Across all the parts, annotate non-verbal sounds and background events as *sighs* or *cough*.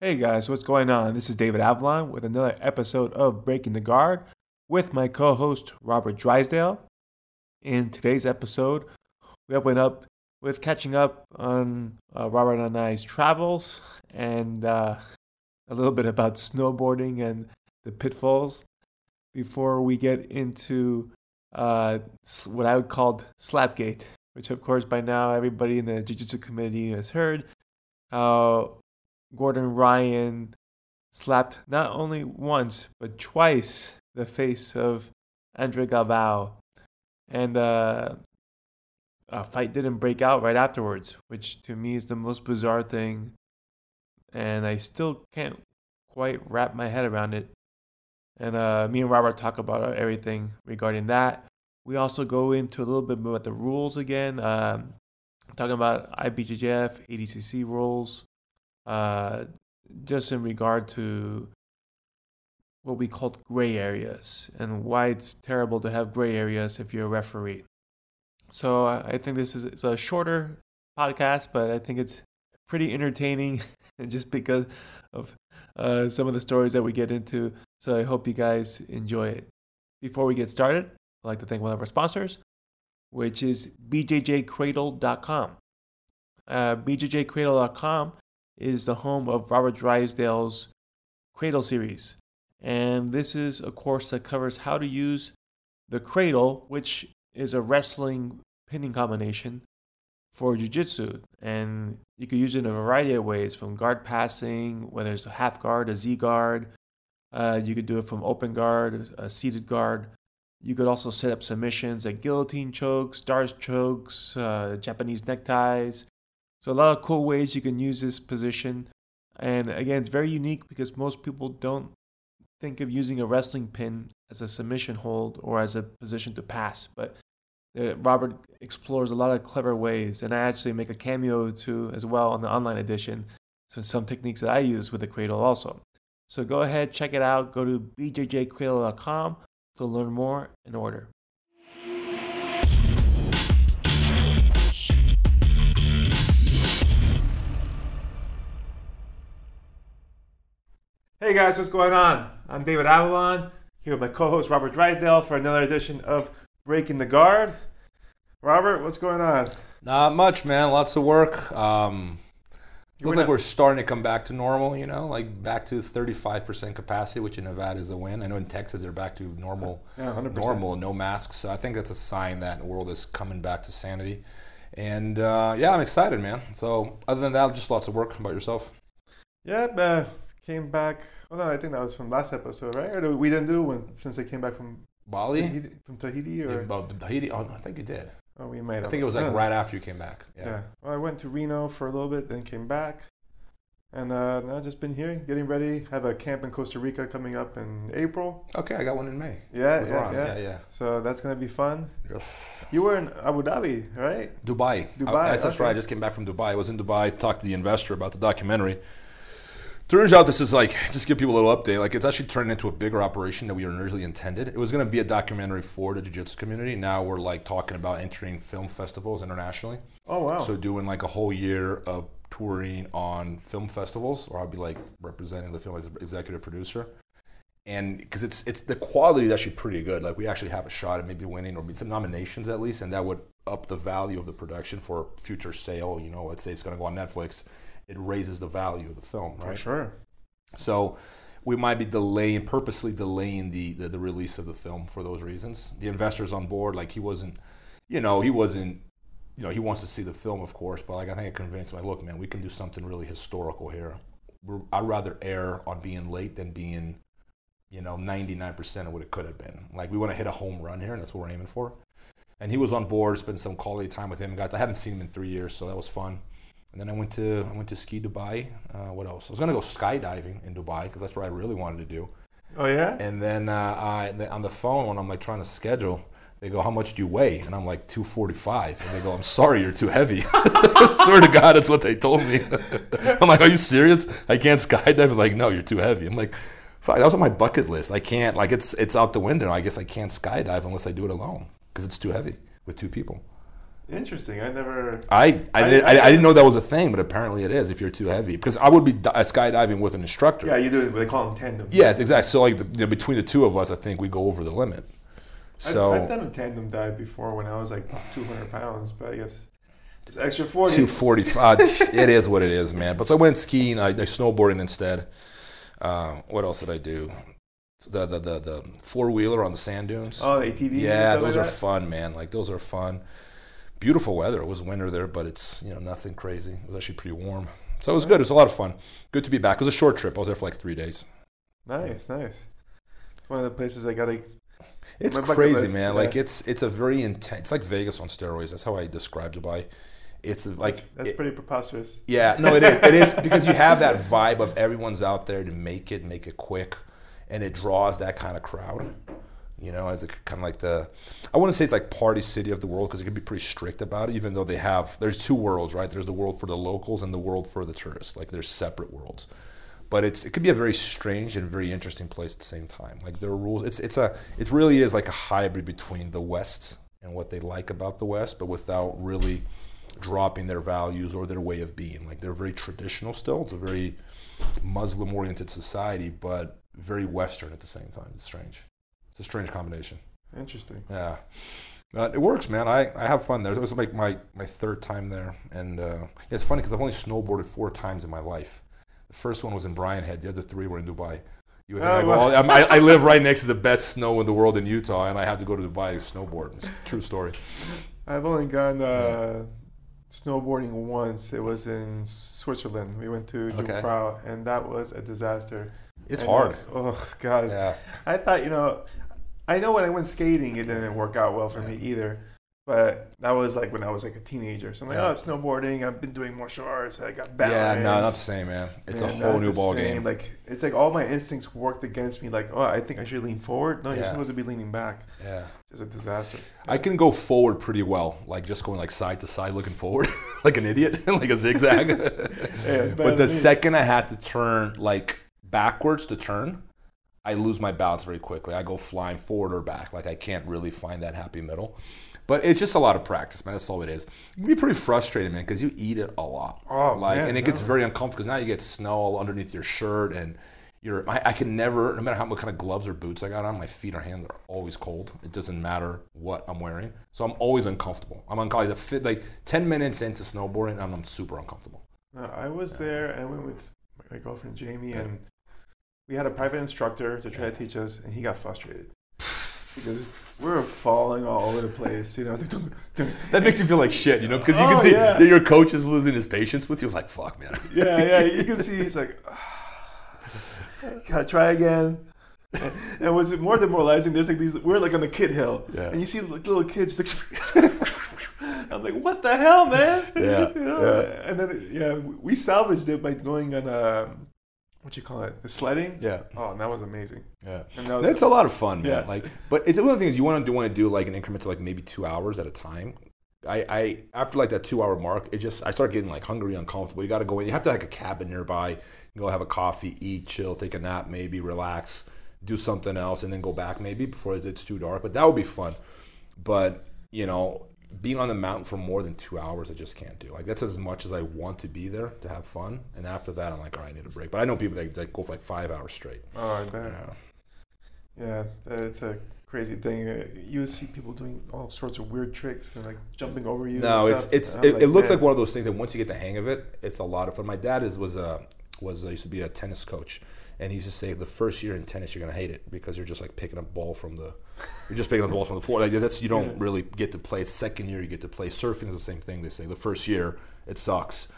Hey guys, what's going on? This is David Avalon with another episode of Breaking the Guard with my co host Robert Drysdale. In today's episode, we open up with catching up on uh, Robert and I's travels and uh, a little bit about snowboarding and the pitfalls before we get into uh, what I would call Slapgate, which, of course, by now everybody in the Jiu Jitsu committee has heard how Gordon Ryan slapped not only once, but twice the face of Andre Galvao. And uh, a fight didn't break out right afterwards, which to me is the most bizarre thing. And I still can't quite wrap my head around it. And uh, me and Robert talk about everything regarding that. We also go into a little bit about the rules again, um, talking about IBJJF, ADCC rules, uh, just in regard to what we call gray areas and why it's terrible to have gray areas if you're a referee. So uh, I think this is a shorter podcast, but I think it's pretty entertaining *laughs* just because of uh, some of the stories that we get into. So I hope you guys enjoy it. Before we get started, I'd like to thank one of our sponsors, which is bjjcradle.com. Uh, bjjcradle.com is the home of Robert Drysdale's Cradle series. And this is a course that covers how to use the cradle, which is a wrestling pinning combination for jiu-jitsu and you could use it in a variety of ways from guard passing whether it's a half guard a z guard uh, you could do it from open guard a seated guard you could also set up submissions like guillotine chokes darce chokes uh, japanese neckties so a lot of cool ways you can use this position and again it's very unique because most people don't think of using a wrestling pin as a submission hold or as a position to pass but uh, Robert explores a lot of clever ways, and I actually make a cameo too as well on the online edition. So some techniques that I use with the cradle also. So go ahead, check it out. Go to bjjcradle.com to learn more and order. Hey guys, what's going on? I'm David Avalon here with my co-host Robert Drysdale for another edition of Breaking the Guard. Robert, what's going on? Not much, man. Lots of work. Um, looks like we're starting to come back to normal. You know, like back to 35% capacity, which in Nevada is a win. I know in Texas they're back to normal, Yeah, 100%. normal, no masks. So I think that's a sign that the world is coming back to sanity. And uh, yeah, I'm excited, man. So other than that, just lots of work. How about yourself? Yeah, uh, came back. Oh no, I think that was from last episode, right? Or we didn't do one since they came back from Bali? Tahiti, from Tahiti, or About Tahiti? Oh, no, I think you did. oh, we might. I have. think it was like Yeah. right after you came back. Yeah. Yeah. Well, I went to Reno for a little bit, then came back, and uh, now just been here, getting ready. Have a camp in Costa Rica coming up in April. Okay, I got one in May. Yeah, yeah, yeah, yeah, yeah. So that's gonna be fun. Yeah. You were in Abu Dhabi, right? Dubai. Dubai, I, that's okay. right. I just came back from Dubai. I was in Dubai to talk to the investor about the documentary. Turns out this is like just give people a little update. Like it's actually turned into a bigger operation than we originally intended. It was going to be a documentary for the jiu-jitsu community. Now we're like talking about entering film festivals internationally. Oh wow. So doing like a whole year of touring on film festivals, or I'll be like representing the film as an executive producer. And because it's it's the quality is actually pretty good. Like we actually have a shot at maybe winning or some nominations at least, and that would up the value of the production for future sale. You know, let's say it's going to go on Netflix, it raises the value of the film, for right? sure. So we might be delaying, purposely delaying the, the, the release of the film for those reasons. The investor's on board. Like he wasn't, you know, he wasn't, you know, he wants to see the film, of course. But like I think I convinced him, like, look, man, we can do something really historical here. We're, I'd rather err on being late than being, you know, 99% of what it could have been. Like we want to hit a home run here, and that's what we're aiming for. And he was on board. Spent some quality time with him. Got I hadn't seen him in three years, so that was fun. And then I went to I went to ski Dubai. Uh, what else? I was gonna go skydiving in Dubai because that's what I really wanted to do. Oh yeah. And then uh, I on the phone when I'm like trying to schedule, they go, "How much do you weigh?" And I'm like, "245." And they go, "I'm sorry, you're too heavy." *laughs* Swear to God, that's what they told me. *laughs* I'm like, "Are you serious? I can't skydive." They're like, "No, you're too heavy." I'm like, "Fuck, that was on my bucket list. I can't. Like, it's it's out the window. I guess I can't skydive unless I do it alone because it's too heavy with two people." Interesting. I never. I I, I- didn't, I, I- didn't know that was a thing, but apparently it is if you're too heavy. Because I would be di- skydiving with an instructor. Yeah, you do. They call them tandem. Yeah, it's exactly. So like the, you know, between the two of us, I think we go over the limit. I've- So I've, done a tandem dive before when I was like 200 pounds, but I guess it's extra 40. two forty five. *laughs* it is what it is, man. But so I went skiing. I, I snowboarding instead. Uh, what else did I do? The the the, the four wheeler on the sand dunes. Oh, the ATV. yeah, those like are that? fun, man. Like those are fun. Beautiful weather. It was winter there, but it's you know nothing crazy. It was actually pretty warm. So it was good. It was a lot of fun. Good to be back. It was a short trip. I was there for like three days. Nice, nice. It's one of the places I gotta. It's crazy, man. yeah. Like it's it's a very intense. It's like Vegas on steroids. That's how I describe Dubai. It's like That's, that's it- pretty preposterous. yeah, no, it is. It is because you have that vibe of everyone's out there to make it, make it quick, and it draws that kind of crowd. You know, as kind of like the, I wouldn't say it's like party city of the world because it can be pretty strict about it. Even though they have, there's two worlds, right? There's the world for the locals and the world for the tourists. Like they're separate worlds, but it's it could be a very strange and very interesting place at the same time. Like there are rules. It's it's a it really is like a hybrid between the West and what they like about the West, but without really dropping their values or their way of being. Like they're very traditional still. It's a very Muslim oriented society, but very Western at the same time. It's strange. It's a strange combination. Interesting. Yeah. But it works, man. I, I have fun there. It was like my, my third time there. And uh, it's funny because I've only snowboarded four times in my life. The first one was in Brian Head. The other three were in Dubai. You would think Oh, I, go, I'm- I, I live right next to the best snow in the world in Utah, and I have to go to Dubai to snowboard. It's a true story. I've only gone uh, snowboarding once. It was in Switzerland. We went to Okay. Jungfrau, and that was a disaster. It's And, hard. uh, oh God. Yeah. I thought you know, I know when I went skating, it didn't work out well for me either. But that was like when I was like a teenager. So I'm like, Yeah. oh, snowboarding. I've been doing martial arts. I got balance. Yeah, no, not the same, man. It's a whole new ball same. game. Like it's like all my instincts worked against me. Like, oh, I think I should lean forward. No, you're supposed to be leaning back. Yeah. It's a disaster. I can go forward pretty well, like just going like side to side, looking forward, *laughs* like an idiot, *laughs* like a zigzag. *laughs* better but the me. second I had to turn like backwards to turn, I lose my balance very quickly. I go flying forward or back. Like I can't really find that happy middle. But it's just a lot of practice, man. That's all it is. It can be pretty frustrating, man, because you eat it a lot. Oh, like, man, and it gets very uncomfortable because now you get snow all underneath your shirt, and you're. I, I can never, no matter how what kind of gloves or boots I got on, my feet or hands are always cold. It doesn't matter what I'm wearing, so I'm always uncomfortable. I'm uncomfortable. The fit like ten minutes into snowboarding, and I'm super uncomfortable. No, I was there. I went with my girlfriend Jamie, and we had a private instructor to try to teach us, and he got frustrated *laughs* because we were falling all over the place. You know, like, "Dun, dun." That makes you feel like shit, you know, because you can Oh, see yeah. that your coach is losing his patience with you. Like, fuck, man. *laughs* yeah, yeah. You can see he's like, *sighs* gotta try again. And, and what's more demoralizing? There's like these. We're like on the kid hill, Yeah. and you see like little kids. Like, *laughs* I'm like, what the hell, man? Yeah, You know? yeah. And then yeah, we salvaged it by going on a what you call it, the sledding. Yeah, Oh, and that was amazing. yeah. And that was That's a lot of fun, man. Yeah. Like, but it's one of the things you want to do. Want to do like an increment of like maybe two hours at a time. I, I after like that two hour mark, it just I start getting like hungry, uncomfortable. You got to go in. You have to have like a cabin nearby. Go have a coffee, eat, chill, take a nap, maybe relax, do something else, and then go back maybe before it's too dark. But that would be fun. But you know, being on the mountain for more than two hours, I just can't do. Like that's as much as I want to be there to have fun. And after that, I'm like, all right, I need a break. But I know people that, that go for like five hours straight. Oh, I bet. Yeah. Yeah, it's a crazy thing. Uh, You see people doing all sorts of weird tricks and like jumping over you. No, it's it's And I'm it, it looks man. like one of those things that once you get the hang of it, it's a lot of fun. My dad is was a was uh, used to be a tennis coach, and he used to say the first year in tennis you're gonna hate it because you're just like picking up ball from the you're just picking up balls from the floor. Like that's you don't really get to play. Second year you get to play. Surfing is the same thing. They say the first year it sucks,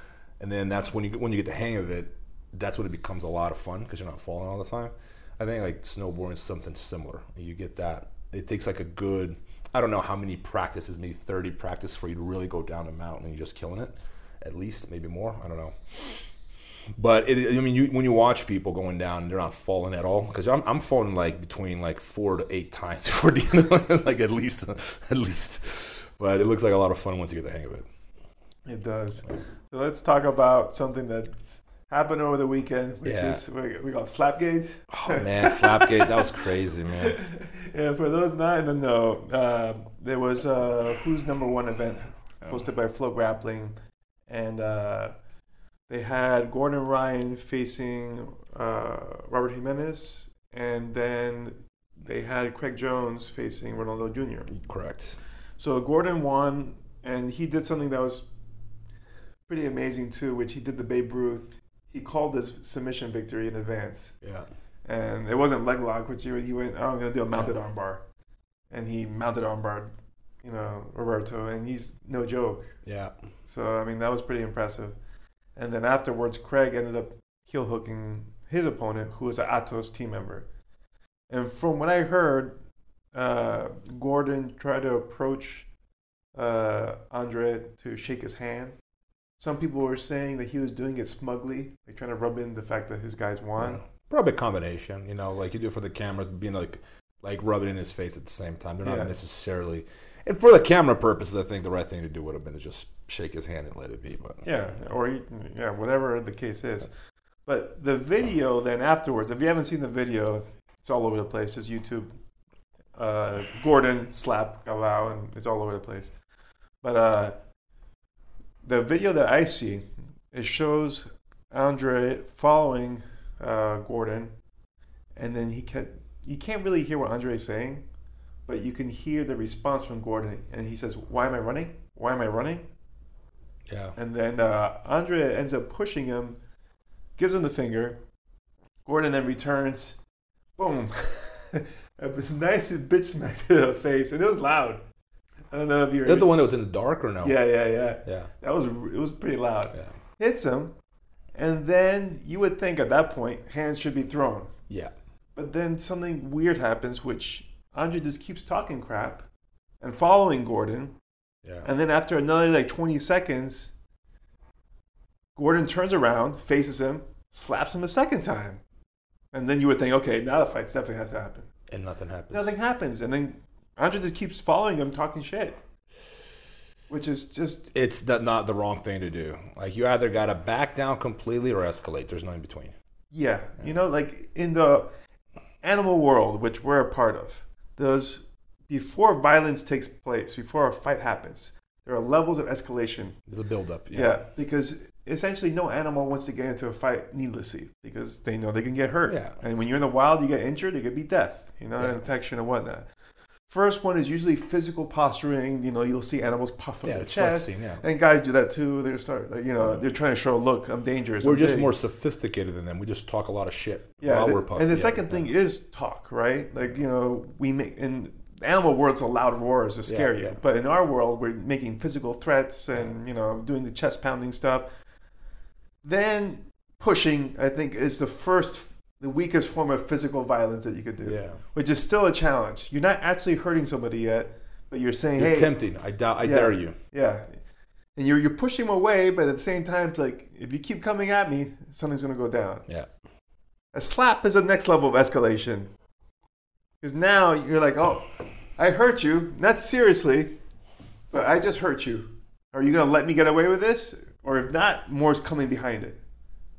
and then that's when you when you get the hang of it. That's when it becomes a lot of fun because you're not falling all the time. I think like snowboarding is something similar. You get that. It takes like a good. I don't know how many practices, maybe 30 practice for you to really go down a mountain and you're just killing it. At least, maybe more. I don't know. But it, I mean, you, when you watch people going down, they're not falling at all. Because I'm, I'm falling like between like four to eight times *laughs* before the end, of- like at least, at least. But it looks like a lot of fun once you get the hang of it. It does. So let's talk about something that's happened over the weekend, which Yeah. is we, we got Slapgate. Oh man, Slapgate, that was crazy, man. *laughs* yeah, for those not in the know, uh, there was uh, who's number one event uh, hosted by Flow Grappling, and uh, they had Gordon Ryan facing uh, Roberto Jimenez, and then they had Craig Jones facing Ronaldo Jr. Correct. So Gordon won, and he did something that was pretty amazing too, which he did the Babe Ruth. He called his submission victory in advance, Yeah. and it wasn't leg lock, which he, he went, "Oh, I'm gonna do a mounted armbar," and he mounted armbar, you know, Roberto, and he's no joke. Yeah. So I mean that was pretty impressive. And then afterwards, Craig ended up heel hooking his opponent, who was an Atos team member. And from what I heard, uh, Gordon tried to approach uh, Andre to shake his hand. Some people were saying that he was doing it smugly, like trying to rub in the fact that his guys won. Probably a combination, you know, like you do for the cameras, being like like rubbing in his face at the same time. They're not Yeah. necessarily, and for the camera purposes, I think the right thing to do would have been to just shake his hand and let it be. But Yeah, or yeah, whatever the case is. But the video then afterwards, if you haven't seen the video, it's all over the place. Just YouTube, uh, Gordon slap Galvao, and it's all over the place. But uh, the video that I see, it shows Andre following uh, Gordon, and then he can't—you can't really hear what Andre is saying, but you can hear the response from Gordon, and he says, "Why am I running? Why am I running?" yeah, And then uh, Andre ends up pushing him, gives him the finger. Gordon then returns, boom, *laughs* a nice bitch smack to the face, and it was loud. I don't know if you're. heard. that the one that was in the dark or no? Yeah, yeah, yeah. Yeah. That was it was pretty loud. Yeah. Hits him, and then you would think at that point hands should be thrown, Yeah. but then something weird happens, which Andre just keeps talking crap and following Gordon. Yeah. And then after another like 20 seconds, Gordon turns around, faces him, slaps him a second time. And then you would think, okay, now the fight's definitely has to happen. and nothing happens. Nothing happens. And then Andre just keeps following him, talking shit. Which is just, It's not not the wrong thing to do. Like you either got to back down completely or escalate. There's no in between. yeah. You know, like in the animal world, which we're a part of, those, before violence takes place, before a fight happens, there are levels of escalation There's a buildup. Yeah. because essentially no animal wants to get into a fight needlessly because they know they can get hurt. Yeah. And when you're in the wild, you get injured, it could be death, you know, Yeah. infection or whatnot. First one is usually physical posturing. You know, you'll see animals puff up Yeah, their chest. flexing, yeah. And guys do that too. They start, like, you know, they're trying to show, look, I'm dangerous. We're I'm just big." more sophisticated than them. We just talk a lot of shit Yeah, while the- we're puffing. and the Yeah, second yeah. thing is talk, right? Like you know, we make in animal world, it's a loud roars to scare you, but in our world, we're making physical threats and you know doing the chest pounding stuff. Then pushing, I think, is the first, the weakest form of physical violence that you could do, Yeah. which is still a challenge. You're not actually hurting somebody yet, but you're saying, You're "Hey, tempting. I doubt. I Yeah. dare you. yeah." And you're, you're pushing them away, but at the same time, it's like, if you keep coming at me, something's going to go down. Yeah. A slap is the next level of escalation. Because now you're like, oh, I hurt you, not seriously, but I just hurt you. Are you going to let me get away with this? Or if not, more's coming behind it.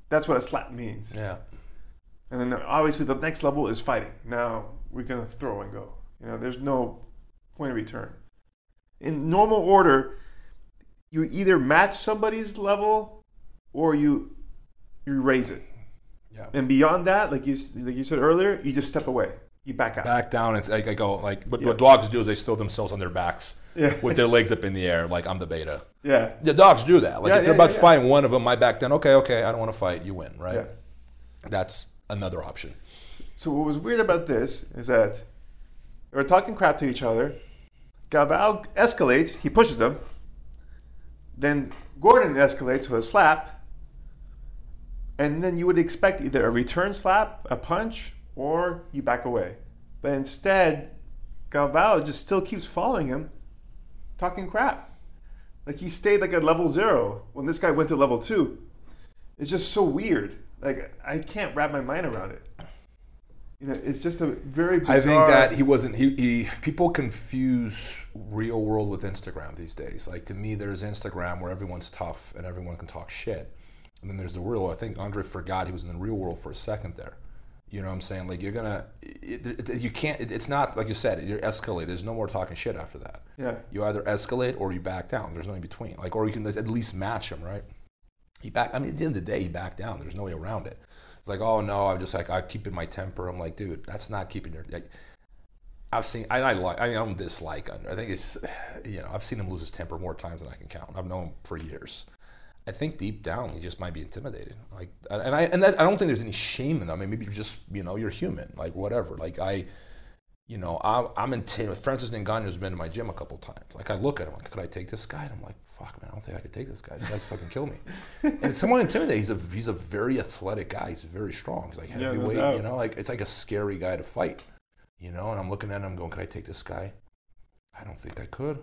That's what a slap means. Yeah. And then obviously the next level is fighting. Now we're going to throw and go. You know, there's no point of return. In normal order, you either match somebody's level or you you raise it. Yeah. And beyond that, like you like you said earlier, you just step away. You back out. Back down. It's like I go like what, Yeah. what dogs do is they throw themselves on their backs Yeah. with their legs up in the air like I'm the beta. yeah. The dogs do that. Like Yeah, if they're about to fight one of them, I back down. Okay, okay, I don't want to fight. You win, right? Yeah. That's another option. So what was weird about this is that they were talking crap to each other. Galvao escalates. He pushes them. Then Gordon escalates with a slap. And then you would expect either a return slap, a punch, or you back away. But instead, Galvao just still keeps following him, talking crap. Like he stayed like at level zero when this guy went to level two. It's just so weird. Like I can't wrap my mind around it. You know, it's just a very bizarre. I think that he wasn't. He, he people confuse real world with Instagram these days. Like to me, there's Instagram where everyone's tough and everyone can talk shit, and then there's the real. World. I think Andre forgot he was in the real world for a second there. You know what I'm saying? Like you're gonna, it, it, it- you can't. It, it's not like you said. You're escalate. There's no more talking shit after that. Yeah. You either escalate or you back down. There's no in between. Like, or you can at least match him, right? He back. I mean, at the end of the day, he backed down. There's no way around it. It's like, oh no, I'm just like I'm keeping my temper. I'm like, dude, that's not keeping your. Like, I've seen. I, I like. I, mean, I don't dislike Andre. I think it's, you know, I've seen him lose his temper more times than I can count. I've known him for years. I think deep down he just might be intimidated. Like, and I and that, I don't think there's any shame in that. I mean, maybe you're just you know you're human. Like whatever. Like I, you know, I, I'm intimidated. Francis Ngannou's been to my gym a couple times. Like I look at him, like, could I take this guy? And I'm like, fuck, man, I don't think I could take this guy. This guy's fucking kill me. *laughs* and it's somewhat intimidating. He's a he's a very athletic guy. He's very strong. He's like Yeah, no heavyweight. you know, like it's like a scary guy to fight. You know, and I'm looking at him, going, could I take this guy? I don't think I could.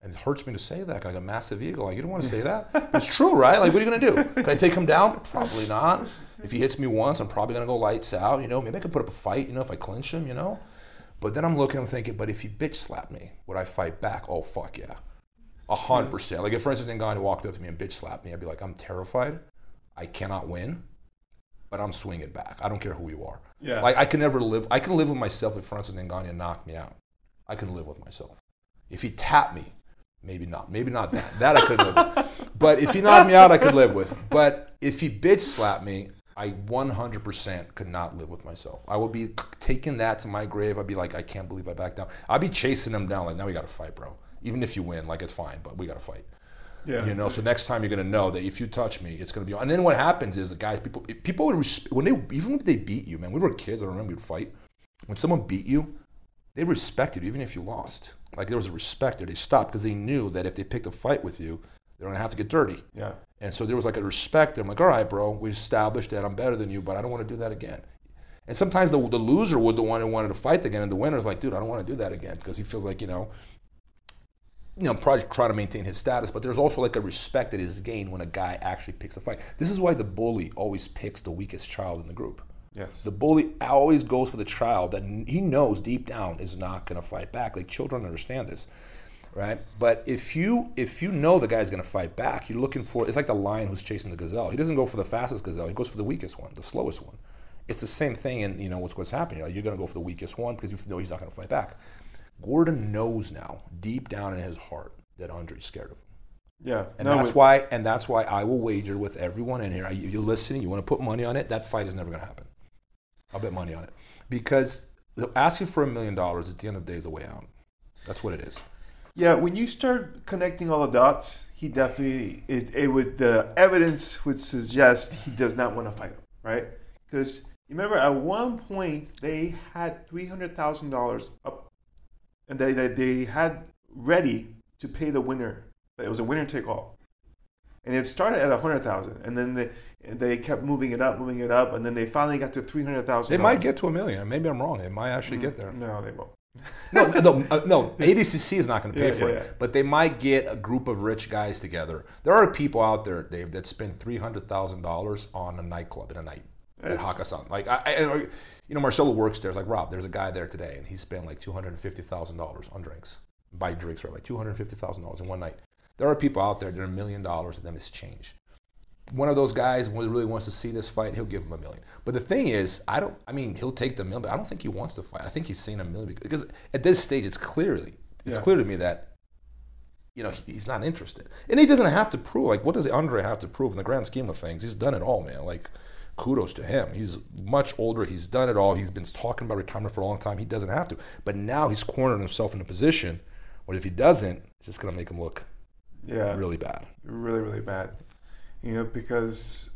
And it hurts me to say that. I got a massive ego. Like, you don't want to say that. *laughs* But it's true, right? Like, what are you going to do? Can I take him down? Probably not. If he hits me once, I'm probably going to go lights out. You know, maybe I could put up a fight, you know, if I clinch him, you know? But then I'm looking, I'm thinking, but if he bitch slapped me, would I fight back? Oh, fuck yeah. A hundred hmm. percent. Like, if Francis, Ngannou walked up to me and bitch slapped me, I'd be like, I'm terrified. I cannot win, but I'm swinging back. I don't care who you are. Yeah. Like I can never live. I can live with myself if Francis Ngannou knocked me out. I can live with myself. If he tapped me, maybe not. Maybe not that. That I could live with. *laughs* But if he knocked me out, I could live with. But if he bitch slapped me, I 100% could not live with myself. I would be taking that to my grave. I'd be like, I can't believe I backed down. I'd be chasing him down like, now we got to fight, bro. Even if you win, like it's fine, but we got to fight. yeah. You know, so next time you're gonna know that if you touch me, it's gonna be. And then what happens is the guys, people, people would when they even when they beat you, man. We were kids, I remember we'd fight. When someone beat you, they respected you even if you lost. Like there was a respect there. They stopped because they knew that if they picked a fight with you, they're gonna have to get dirty. Yeah. And so there was like a respect. I'm like, all right, bro, we established that I'm better than you, but I don't want to do that again. And sometimes the, the loser was the one who wanted to fight again, and the winner's like, dude, I don't want to do that again because he feels like, you know, you know, probably trying to maintain his status, but there's also like a respect that is gained when a guy actually picks a fight. This is why the bully always picks the weakest child in the group. Yes. The bully always goes for the child that he knows deep down is not going to fight back. Like children understand this, right? But if you if you know the guy's going to fight back, you're looking for it's like the lion who's chasing the gazelle. He doesn't go for the fastest gazelle. He goes for the weakest one, the slowest one. It's the same thing, and you know what's what's happening. You know, you're going to go for the weakest one because you know he's not going to fight back. Gordon knows now, deep down in his heart, that Andre's scared of him. yeah. And No, that's it- why, and that's why I will wager with everyone in here. You- You're listening. You want to put money on it. That fight is never going to happen. I'll bet money on it because asking for a million dollars at the end of the day is a way out. That's what it is. Yeah, when you start connecting all the dots, he definitely it, it would the evidence would suggest he does not want to fight him, right? Because remember at one point they had three hundred thousand dollars up, and they, they they had ready to pay the winner. It was a winner take all, and it started at a hundred thousand, and then they they kept moving it up, moving it up, and then they finally got to three hundred thousand. They might get to a million. Maybe I'm wrong. They might actually mm, get there. No, they won't. No, no, uh, no. *laughs* ADCC is not going to pay Yeah, for yeah, it, yeah. but they might get a group of rich guys together. There are people out there, Dave, that spend three hundred thousand dollars on a nightclub in a night at That's- Hakkasan. Like, I, I, you know, Marcelo works there. It's like Rob. There's a guy there today, and he spent like two hundred fifty thousand dollars on drinks, buy drinks for like two hundred fifty thousand dollars in one night. There are people out there that are a million dollars to them is change. One of those guys who really wants to see this fight, he'll give him a million. But the thing is, I don't. I mean, he'll take the million, but I don't think he wants to fight. I think he's saying a million because at this stage, it's clearly it's Yeah. clear to me that you know he's not interested, and he doesn't have to prove. Like, what does Andre have to prove in the grand scheme of things? He's done it all, man. Like, kudos to him. He's much older. He's done it all. He's been talking about retirement for a long time. He doesn't have to, but now he's cornered himself in a position where if he doesn't, it's just gonna make him look Yeah. really bad. really really bad you know because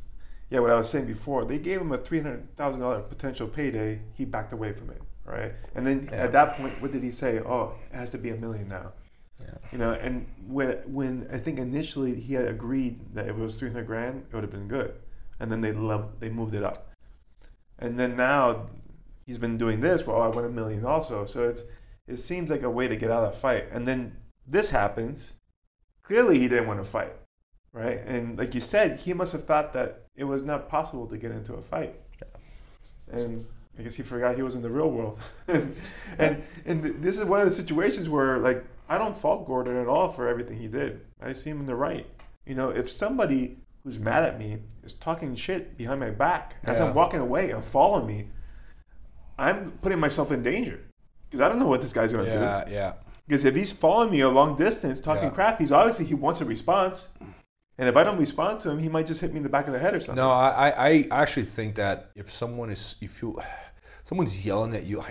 yeah what i was saying before they gave him a $300000 potential payday. He backed away from it right? And then Yeah. at that point what did he say? Oh it has to be a million now. Yeah. you know and when when i think initially he had agreed that if it was 300 grand it would have been good. And then they they moved it up. And then now he's been doing this well i want a million also. So it's it seems like a way to get out of the fight. And then this happens. Clearly he didn't want to fight right and like you said he must have thought that it was not possible to get into a fight and i guess he forgot he was in the real world *laughs* and, and and th- this is one of the situations where like i don't fault gordon at all for everything he did i see him in the right you know if somebody who's mad at me is talking shit behind my back as Yeah. i'm walking away and following me I'm putting myself in danger because I don't know what this guy's going to do. Yeah, yeah. Because if he's following me a long distance talking Yeah. crap, he's obviously he wants a response. And if I don't respond to him, he might just hit me in the back of the head or something. No, I, I actually think that if someone is, if you, *sighs* someone's yelling at you,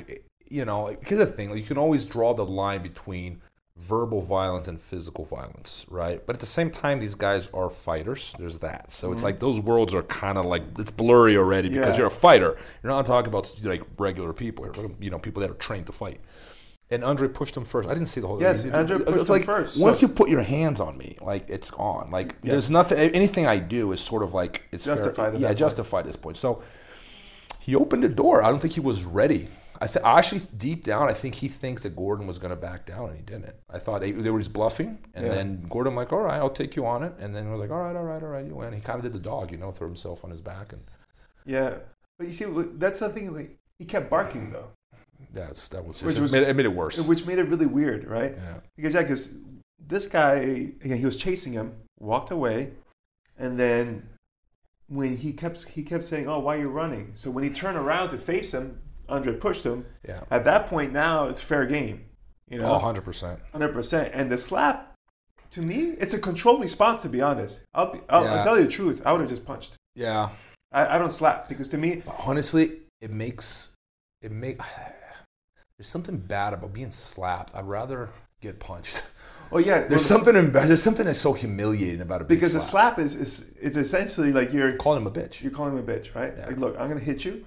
you know, because the thing, like, you can always draw the line between verbal violence and physical violence, right? But at the same time, these guys are fighters. There's that. So it's like those worlds are kind of like it's blurry already because Mm-hmm. Yeah. you're a fighter. You're not talking about like regular people. You know, people that are trained to fight. And Andre pushed him first. I didn't see the whole. Yes, it- Andre pushed was him like first, once so- you put your hands on me, like it's on. Like there's nothing. Anything I do is sort of like it's Justified Yeah, justified at this point. So he opened the door. I don't think he was ready. I th- actually deep down, I think he thinks that Gordon was going to back down, and he didn't. I thought they, they were just bluffing, and Yeah. then Gordon like, all right, I'll take you on it, and then was like, all right, all right, all right, you win. He kind of did the dog, you know, threw himself on his back, and Yeah, but you see, that's the thing. He kept barking though, that's that was Which just was- made, it made it worse. which made it really weird, right? yeah. Because yeah, because this guy, again, he was chasing him, walked away, and then when he kept he kept saying, "Oh, why are you running?" So when he turned around to face him, Andre pushed him. Yeah. At that point, now it's fair game, you know, Oh, 100%. hundred percent. And the slap, to me, it's a controlled response. To be honest, I'll, be, I'll, Yeah. I'll tell you the truth. I would have just punched. Yeah. I, I don't slap because to me, Honestly, it makes it make there's something bad about being slapped. I'd rather get punched. *laughs* oh yeah, There's well, something embar- there's something that's so humiliating about it because a slap is, is is essentially like you're calling him a bitch. you're calling him a bitch, right? Yeah. Like, look, I'm gonna hit you,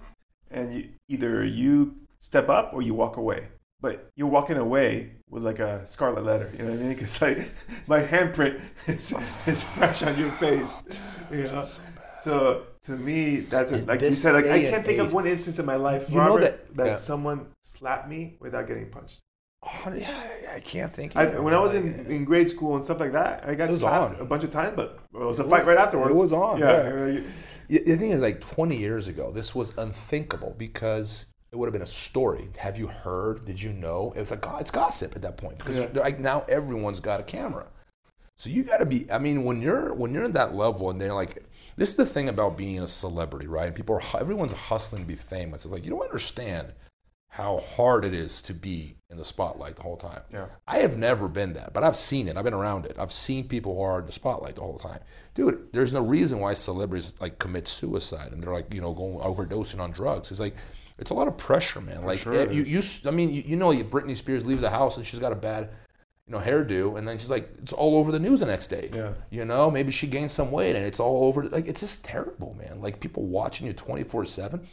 and you, either you step up or you walk away. But you're walking away with like a scarlet letter, you know what I mean? Because like *laughs* my handprint *laughs* is, is fresh on your face, you know. So to me, that's it. Like you said, like I can't think age- of one instance in my life, You know Robert, that- yeah. someone slapped me without getting punched. Oh, yeah, I can't think. I, when I was in, Like, in grade school and stuff like that, I got slapped on. a bunch of times, but it was a It fight was- right afterwards. it was on, Yeah. yeah. The thing is, like 20 years ago, this was unthinkable because it would have been a story. Have you heard? Did you know? It was like it's gossip at that point because Yeah. like now everyone's got a camera. So you got to be. I mean, when you're when you're at that level and they're like, this is the thing about being a celebrity, right? People are everyone's hustling to be famous. It's like you don't understand how hard it is to be in the spotlight the whole time. Yeah. I have never been that, but I've seen it. I've been around it. I've seen people who are in the spotlight the whole time. Dude, there's no reason why celebrities like commit suicide and they're like, you know, going overdosing on drugs. It's like it's a lot of pressure, man. like sure eh, it you, you, I mean, you, you know, Britney Spears leaves the house and she's got a bad, you know, hairdo, and then she's like, it's all over the news the next day. Yeah. You know, maybe she gained some weight and it's all over. Like it's just terrible, man. Like people watching you 24 seven.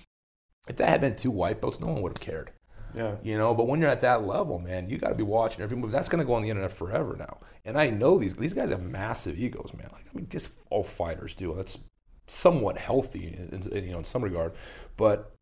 If that had been two white belts, no one would have cared. yeah. You know, but when you're at that level, man, you got to be watching every move. That's going to go on the internet forever now. And I know these these guys have massive egos, man. Like I mean, guess all fighters do. That's somewhat healthy, in, in, you know, in some regard. But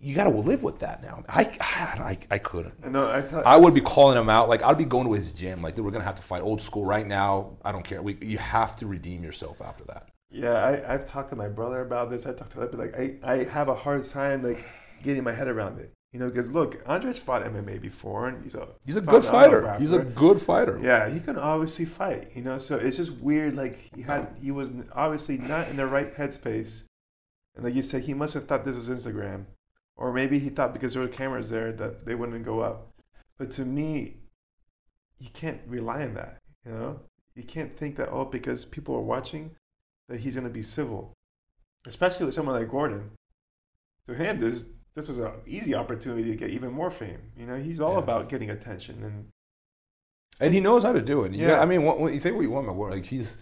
you got to live with that now. I I, I couldn't. I know. I tell, I would be calling him out. Like I'd be going to his gym. Like, dude, we're gonna have to fight old school right now. I don't care. We, you have to redeem yourself after that. Yeah, I, I've talked to my brother about this. I talked to him, like I, I have a hard time like getting my head around it. You know, because look, Andres fought MMA before, and he's a He's a good fighter. rapper. He's a good fighter. yeah, he can obviously fight. You know, so it's just weird. Like he had, he was obviously not in the right headspace, and like you said, he must have thought this was Instagram, or maybe he thought because there were cameras there that they wouldn't go up. But to me, you can't rely on that. You know, you can't think that oh because people are watching, that he's going to be civil, especially with someone like Gordon. To him, this this was an easy opportunity to get even more fame. You know, he's all Yeah. about getting attention and and he knows how to do it. Yeah, Yeah. I mean, what, you think what you want, but like he's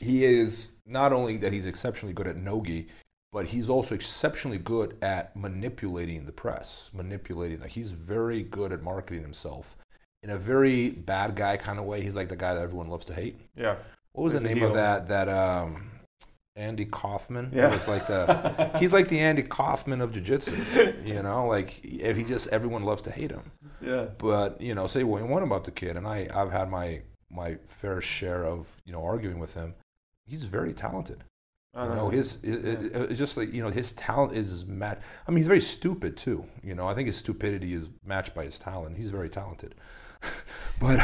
he is not only that he's exceptionally good at nogi, but he's also exceptionally good at manipulating the press, manipulating. Like he's very good at marketing himself in a very bad guy kind of way. He's like the guy that everyone loves to hate. yeah. What was He's the name of that? That um, Andy Kaufman. Yeah. Like the *laughs* he's like the Andy Kaufman of jiu-jitsu. You know, *laughs* like he just everyone loves to hate him. Yeah. But you know, say what you want about the kid, and I I've had my my fair share of you know arguing with him. He's very talented. I You don't know, his it, it- it's just like you know his talent is match. I mean, he's very stupid too. You know, I think his stupidity is matched by his talent. He's very talented. *laughs* *laughs* but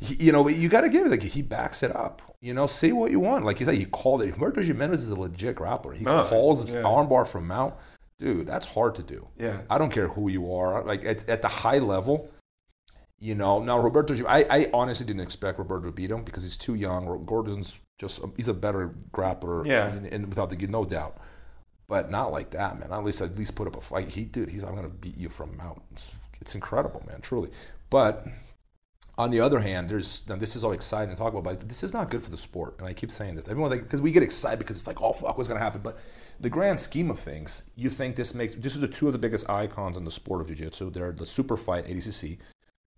you know, you got to give it like he backs it up. You know, say what you want. Like you said, he called it. Roberto Jimenez is a legit grappler. He Oh, calls yeah. armbar from mount. dude, that's hard to do. Yeah. I don't care who you are. Like at, at the high level, you know. Now Roberto, I, I honestly didn't expect Roberto to beat him because he's too young. Gordon's just he's a better grappler. Yeah. and, and without the no doubt. But not like that, man. At least at least put up a fight. He dude, he's I'm gonna beat you from mountains. It's incredible, man, truly. But on the other hand, there's now this is all exciting to talk about, but this is not good for the sport. And I keep saying this. Everyone because we get excited because it's like, oh fuck, what's gonna happen? But the grand scheme of things, you think this makes this is the two of the biggest icons in the sport of jiu-jitsu. They're the super fight ADCC,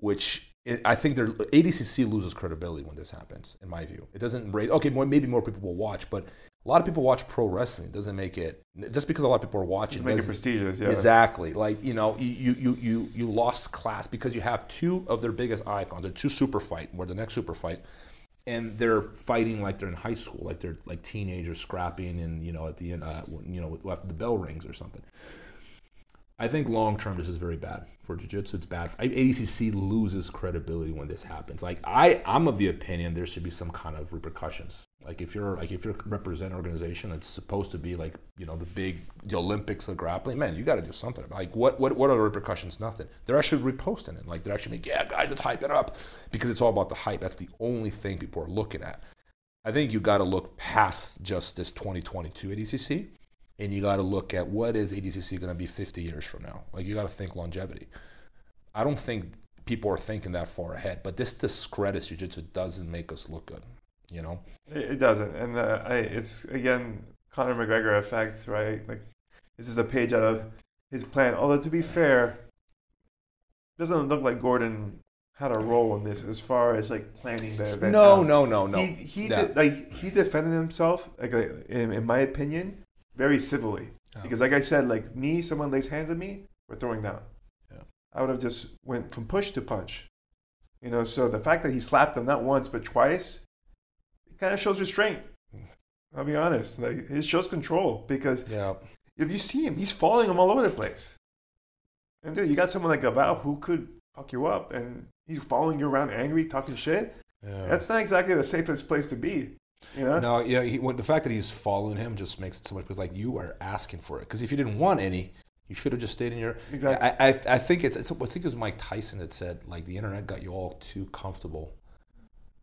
which I think they're ADCC loses credibility when this happens, in my view. It doesn't raise okay, more, maybe more people will watch, but a lot of people watch pro wrestling. It doesn't make it just because a lot of people are watching. Just make it doesn't- prestigious. Yeah. Exactly. Like, you know, you, you, you, you lost class because you have two of their biggest icons. They're two super fight, or the next super fight. And they're fighting like they're in high school, like they're like teenagers scrapping and, you know, at the end, uh, you know, after the bell rings or something. I think long term, this is very bad for jiu-jitsu. It's bad. I- ADCC loses credibility when this happens. Like I, I'm of the opinion there should be some kind of repercussions. Like if you're like if you're represent an organization that's supposed to be like you know the big the Olympics of grappling, man, you got to do something. Like what what what are the repercussions? Nothing. They're actually reposting it. Like they're actually like, yeah, guys, let's hype it up because it's all about the hype. That's the only thing people are looking at. I think you got to look past just this 2022 ADCC, and you got to look at what is ADCC going to be 50 years from now. Like you got to think longevity. I don't think people are thinking that far ahead, but this discredits jiu-jitsu doesn't make us look good. You know, It, doesn't, and uh, I, it's again Conor McGregor effect, right? Like this is a page out of his plan. Although to be fair, doesn't look like Gordon had a role in this as far as like planning the event. no, out. no, no, no. He he Yeah. did, like he defended himself like in, in my opinion very civilly Yeah. because like I said like me someone lays hands on me we're throwing down. Yeah. I would have just went from push to punch. You know, so the fact that he slapped them not once but twice, it kind of shows restraint. Hmm. I'll be honest, like it shows control because yeah, if you see him, he's following him all over the place. And dude, you got someone like Galvao who could fuck you up, and he's following you around angry, talking shit. yeah. That's not exactly the safest place to be. You know? No, yeah. He, the fact that he's following him just makes it so much because like you are asking for it. Because if you didn't want any, you should have just stayed in your. Exactly. I, I, I think it's, it's. I think it was Mike Tyson that said like the internet got you all too comfortable,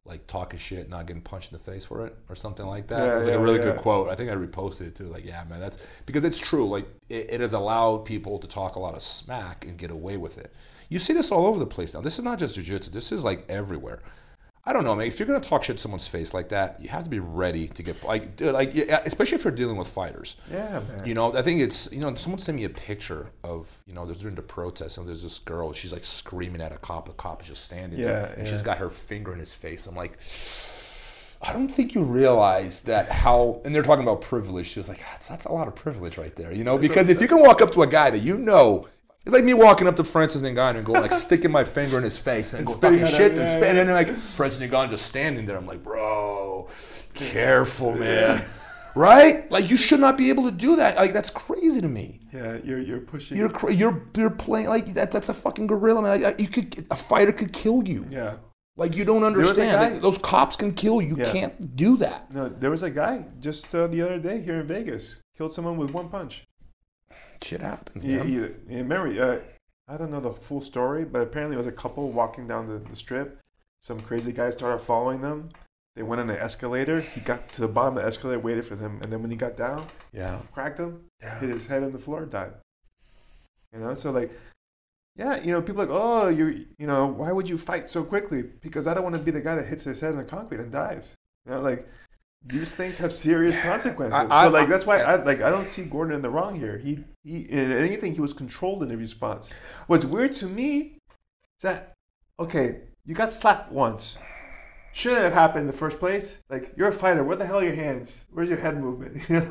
like talking shit, not getting punched in the face for it, or something like that. Yeah, it was like a really yeah. good quote. I think I reposted it too. Like, yeah, man, that's because it's true. Like, it, it has allowed people to talk a lot of smack and get away with it. You see this all over the place now. This is not just jujitsu. This is like everywhere. I don't know, man. If you're gonna talk shit to someone's face like that, you have to be ready to get like, dude, like, yeah, especially if you're dealing with fighters. yeah, man. You know, I think it's you know, someone sent me a picture of you know, there's during the protest and there's this girl. She's like screaming at a cop. The cop is just standing there, Yeah, and she's yeah. got her finger in his face. I'm like, I don't think you realize that how. And they're talking about privilege. She was like, that's, that's a lot of privilege right there. You know, because if you can walk up to a guy that you know. It's like me walking up to Francis Ngannou and going like *laughs* sticking my finger in his face and, And go spitting fucking shit him, and yeah, spit, and like Francis Ngannou just standing there. I'm like, bro, careful, man. Right? Like you should not be able to do that. Like that's crazy to me. yeah, you're you're pushing. You're cra- you're you're playing like that. That's a fucking gorilla, man. Like, you could a fighter could kill you. yeah. Like you don't understand. guy- Those cops can kill you. You Yeah. can't do that. No, there was a guy just uh, the other day here in Vegas killed someone with one punch. Shit happens, man. you, you remember? Uh, I don't know the full story, but apparently it was a couple walking down the, the strip. Some crazy guy started following them. They went on an escalator. He got to the bottom of the escalator, waited for them, and then when he got down, Yeah. cracked him, Yeah. hit his head on the floor, died. You know, so like, yeah, you know, people are like, oh, you, you know, why would you fight so quickly? Because I don't want to be the guy that hits his head on the concrete and dies. You know, like these things have serious consequences. I- so like I- that's why I like I don't see Gordon in the wrong here. He he in anything he was controlled in the response. What's weird to me is that okay, you got slapped once. Shouldn't have happened in the first place. Like you're a fighter. Where the hell are your hands? Where's your head movement? *laughs* You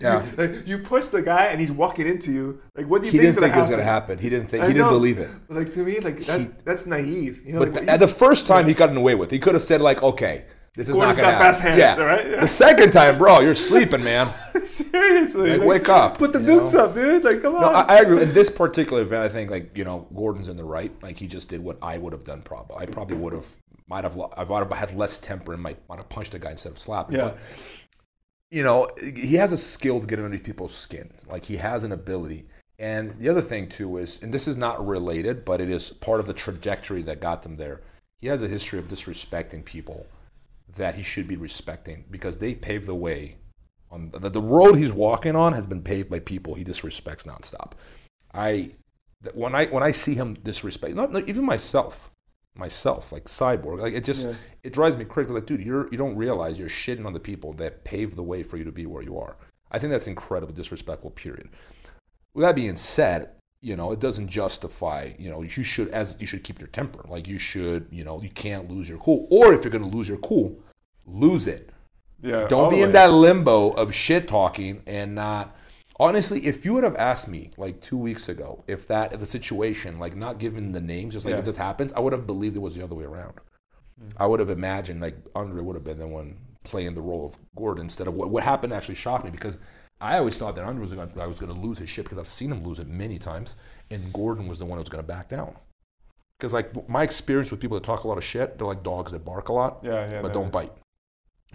Yeah. You, like, you push the guy and he's walking into you. Like what do you He think didn't think it was gonna gonna happen. He didn't think. I He didn't believe it. Like to me, like that's that's naive. You know, But like, the, at the first time, he got away with. He could have said like, "Okay, this is Gordon's not gonna got fast happen." hands, yeah. all right? Yeah. The second time, bro, you're sleeping, man. *laughs* seriously, Like, wake up, Put the know? up, dude. Like come No, on. I, I agree. In this particular event, I think like you know Gordon's in the right. Like he just did what I would have done. Probably, I probably would have might have I might have had less temper and might might have punched the guy instead of slapping. Yeah. But you know, he has a skill to get underneath people's skin. Like he has an ability. And the other thing too is, and this is not related, but it is part of the trajectory that got them there. He has a history of disrespecting people that he should be respecting because they paved the way. On the, the road he's walking on has been paved by people he disrespects nonstop. I when I when I see him disrespect, not, not even myself, myself, like cyborg, like it just Yeah. it drives me crazy. Like, dude, you're you don't realize you're shitting on the people that paved the way for you to be where you are. I think that's incredibly disrespectful. Period. With that being said, you know it doesn't justify. You know you should as you should keep your temper. Like you should, you know, you can't lose your cool. Or if you're going to lose your cool, lose it. Yeah. Don't be in that limbo of shit talking and not. Honestly, if you would have asked me like two weeks ago if that if the situation like not giving the names, just like Yeah. if this happens, I would have believed it was the other way around. Hmm. I would have imagined like Andre would have been the one playing the role of Gordon instead of what what happened actually shocked me because I always thought that Andre was going I was going to lose his shit because I've seen him lose it many times, and Gordon was the one who was going to back down. Because like my experience with people that talk a lot of shit, they're like dogs that bark a lot Yeah, yeah. but no. don't bite.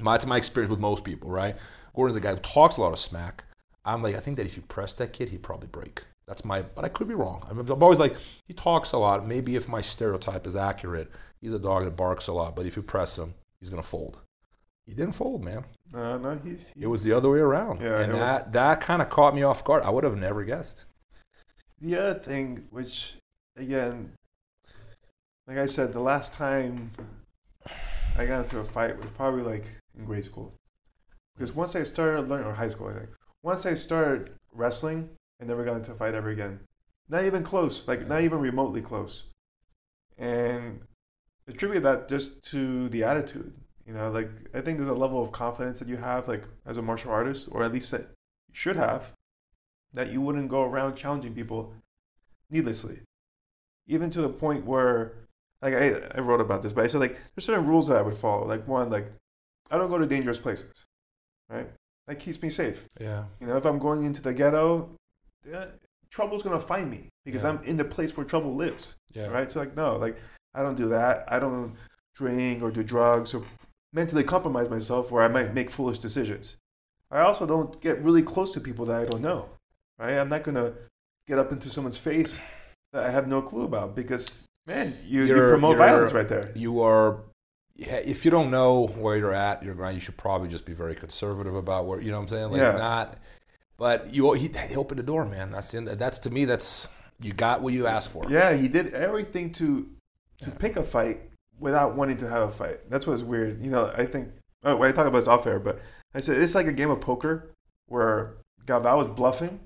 My, that's my experience with most people, right? Gordon's a guy who talks a lot of smack. I'm like, I think that if you press that kid, he'd probably break. That's my, but I could be wrong. I'm, I'm always like, he talks a lot. Maybe if my stereotype is accurate, he's a dog that barks a lot. But if you press him, he's gonna fold. He didn't fold, man. No, no, he's. It was the other way around, Yeah, and it was- that that kind of caught me off guard. I would have never guessed. The other thing, which again, like I said, the last time I got into a fight was probably like in grade school. Because once I started learning, or high school, I think, once I started wrestling, I never got into a fight ever again. Not even close, like not even remotely close. And attribute that just to the attitude. You know, like I think there's a level of confidence that you have, like as a martial artist, or at least that you should have, that you wouldn't go around challenging people needlessly. Even to the point where, like I, I wrote about this, but I said like there's certain rules that I would follow. Like one, like I don't go to dangerous places, right? That keeps me safe. Yeah, You know, if I'm going into the ghetto, uh, trouble's gonna find me because Yeah. I'm in the place where trouble lives, yeah, right? So like no, like I don't do that. I don't drink or do drugs or mentally compromise myself where I might make foolish decisions. I also don't get really close to people that I don't know, right? I'm not gonna get up into someone's face that I have no clue about because man, you, you promote violence right there. you are if you don't know where you're at your grind you should probably just be very conservative about where you know what i'm saying like Yeah. not but you he, he opened the door man that's end that's to me that's you got what you asked for Yeah, he did everything to to Yeah. pick a fight without wanting to have a fight. That's what's weird. You know, I think oh, I talk about is off air, but I said it's like a game of poker where Galvao was bluffing,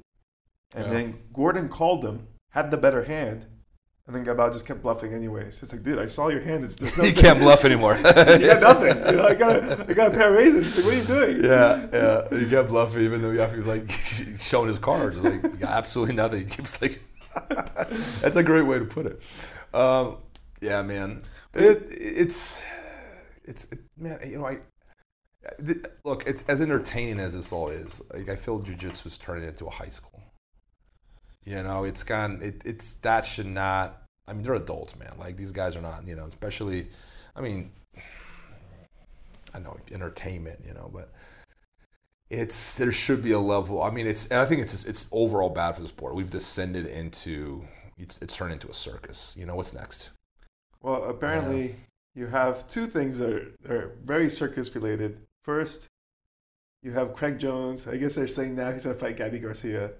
and Yeah. then Gordon called him, had the better hand, and then Galvao just kept bluffing anyways. It's like, dude, I saw your hand. It's *laughs* there's you can't bluff anymore *laughs* you *laughs* got nothing. You know, I got a, I got a pair of raisins. It's like, what are you doing? yeah yeah you can't bluff even though you have to like showing his cards like you got absolutely nothing he keeps like that's a great way to put it um, yeah man it, it's it's it, man you know i look it's as entertaining as this all is like i feel jiu-jitsu is turning into a high school you know it's gone it, it's that should not i mean they're adults man like these guys are not you know especially i mean i know entertainment you know but it's there should be a level i mean it's and i think it's it's overall bad for the sport we've descended into it's, it's turned into a circus you know what's next Well, apparently you have two things that are, are very circus related. First, you have Craig Jones. I guess they're saying now he's gonna fight Gabby Garcia.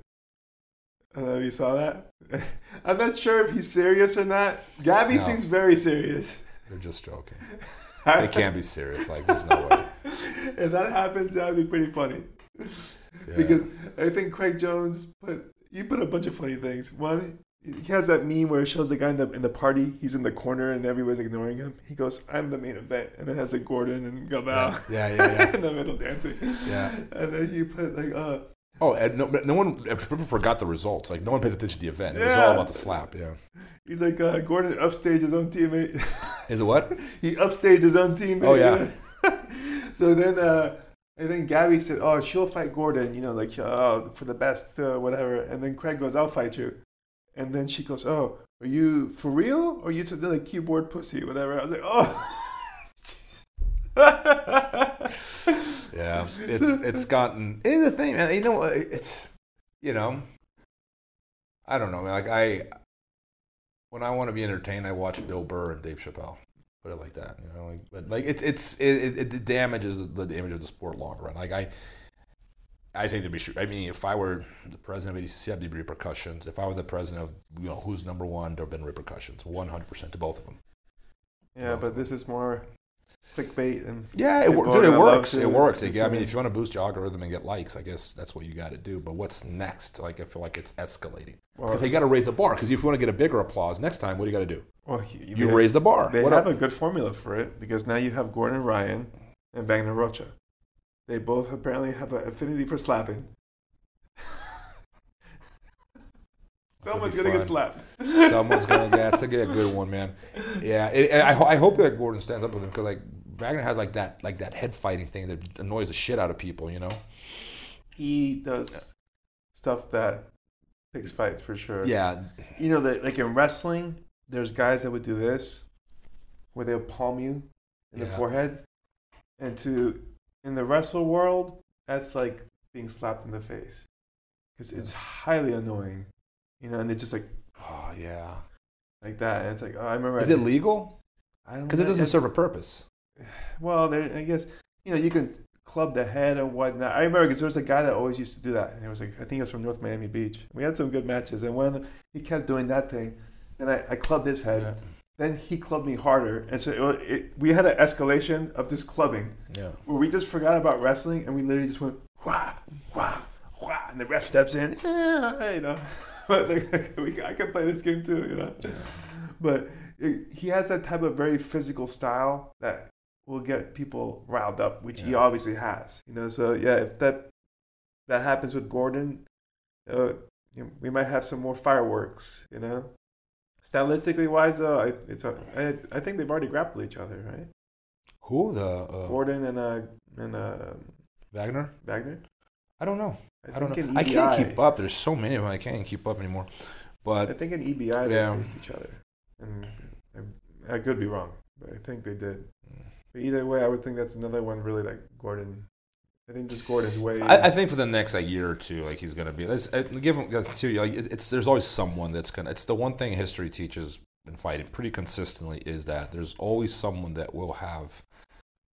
I don't know if you saw that. *laughs* I'm not sure if he's serious or not. Gabby No. seems very serious. they're just joking *laughs* they can't be serious like there's no way *laughs* if that happens, that would be pretty funny. Yeah. Because I think Craig Jones put you put a bunch of funny things. One, he has that meme where it shows the guy in the in the party. He's in the corner and everybody's ignoring him. He goes, "I'm the main event," and it has like Gordon and Galvao yeah yeah yeah, in the middle dancing. Yeah. And then he put like, "Uh, oh and no, no one people forgot the results like no one pays attention to the event it was Yeah. all about the slap yeah he's like uh, Gordon upstaged his own teammate. *laughs* is it what he upstaged his own teammate. Oh, you yeah. know? *laughs* so then, uh, and then Gabby said, "Oh, she'll fight Gordon," you know, like uh, for the best, uh, whatever. And then Craig goes, "I'll fight you." And then she goes, "Oh, are you for real? Or you said like keyboard pussy, whatever?" I was like, "Oh." *laughs* *laughs* yeah it's it's gotten. It's the thing, man. You know, it's you know, I don't know. Like I, when I want to be entertained, I watch Bill Burr and Dave Chappelle. Put it like that, you know. Like, but like it's it's it, it, it damages the, the image of the sport long run. Like I, I think there'd be. I mean, if I were the president of ADCC, I'd be repercussions. If I were the president of you know who's number one, there've been repercussions, one hundred percent to both of them. Yeah, but this is more clickbait and yeah, it, dude, it works. It works. To I mean, if you want to boost your algorithm and get likes, I guess that's what you got to do. But what's next? Like, I feel like it's escalating well, because they got to raise the bar. Because if you want to get a bigger applause next time, what do you got to do? well, You they- raise the bar. They What have up? a good formula for it because now you have Gordon Ryan and Wagner Rocha. They both apparently have an affinity for slapping. *laughs* Someone's gonna get slapped. Someone's gonna get. That's a good, good one, man. Yeah, it, I, I hope that Gordon stands up with him because like Wagner has like that like that head fighting thing that annoys the shit out of people. You know. He does stuff that picks fights for sure. Yeah. You know that like in wrestling, there's guys that would do this, where they'll palm you in the Yeah. forehead, and to in the wrestle world, that's like being slapped in the face, because it's highly annoying. You know, and they're just like Oh yeah. like that, and it's like oh, I remember. Is it legal? I don't Because it doesn't serve a purpose. Well, there, I guess you know you can club the head and whatnot. I remember because there was a guy that always used to do that, and it was like I think he was from North Miami Beach. We had some good matches, and one of them he kept doing that thing, and I, I clubbed his head. Then he clubbed me harder, and so it, it, we had an escalation of this clubbing Yeah. where we just forgot about wrestling, and we literally just went wah wah wah, and the ref steps in, "Ah," you know. *laughs* But like, I can play this game too, you know. But it, he has that type of very physical style that will get people riled up, which he obviously has, you know. So yeah, if that that happens with Gordon, uh, you know, we might have some more fireworks, you know. Stylistically wise, though, I, it's a, I, I think they've already grappled each other, right? Who the uh, Gordon and uh and uh Wagner? Wagner. I don't know. I, don't know. I can't keep up. There's so many of them. I can't keep up anymore. But I think in EBI they Yeah. faced each other, and I, I could be wrong, but I think they did. But either way, I would think that's another one really like Gordon. I think just Gordon's way. I, I think for the next like year or two, like he's gonna be. There's, uh, give him guys, too. Like, it- it's there's always someone that's gonna. It's the one thing history teaches in fighting pretty consistently is that there's always someone that will have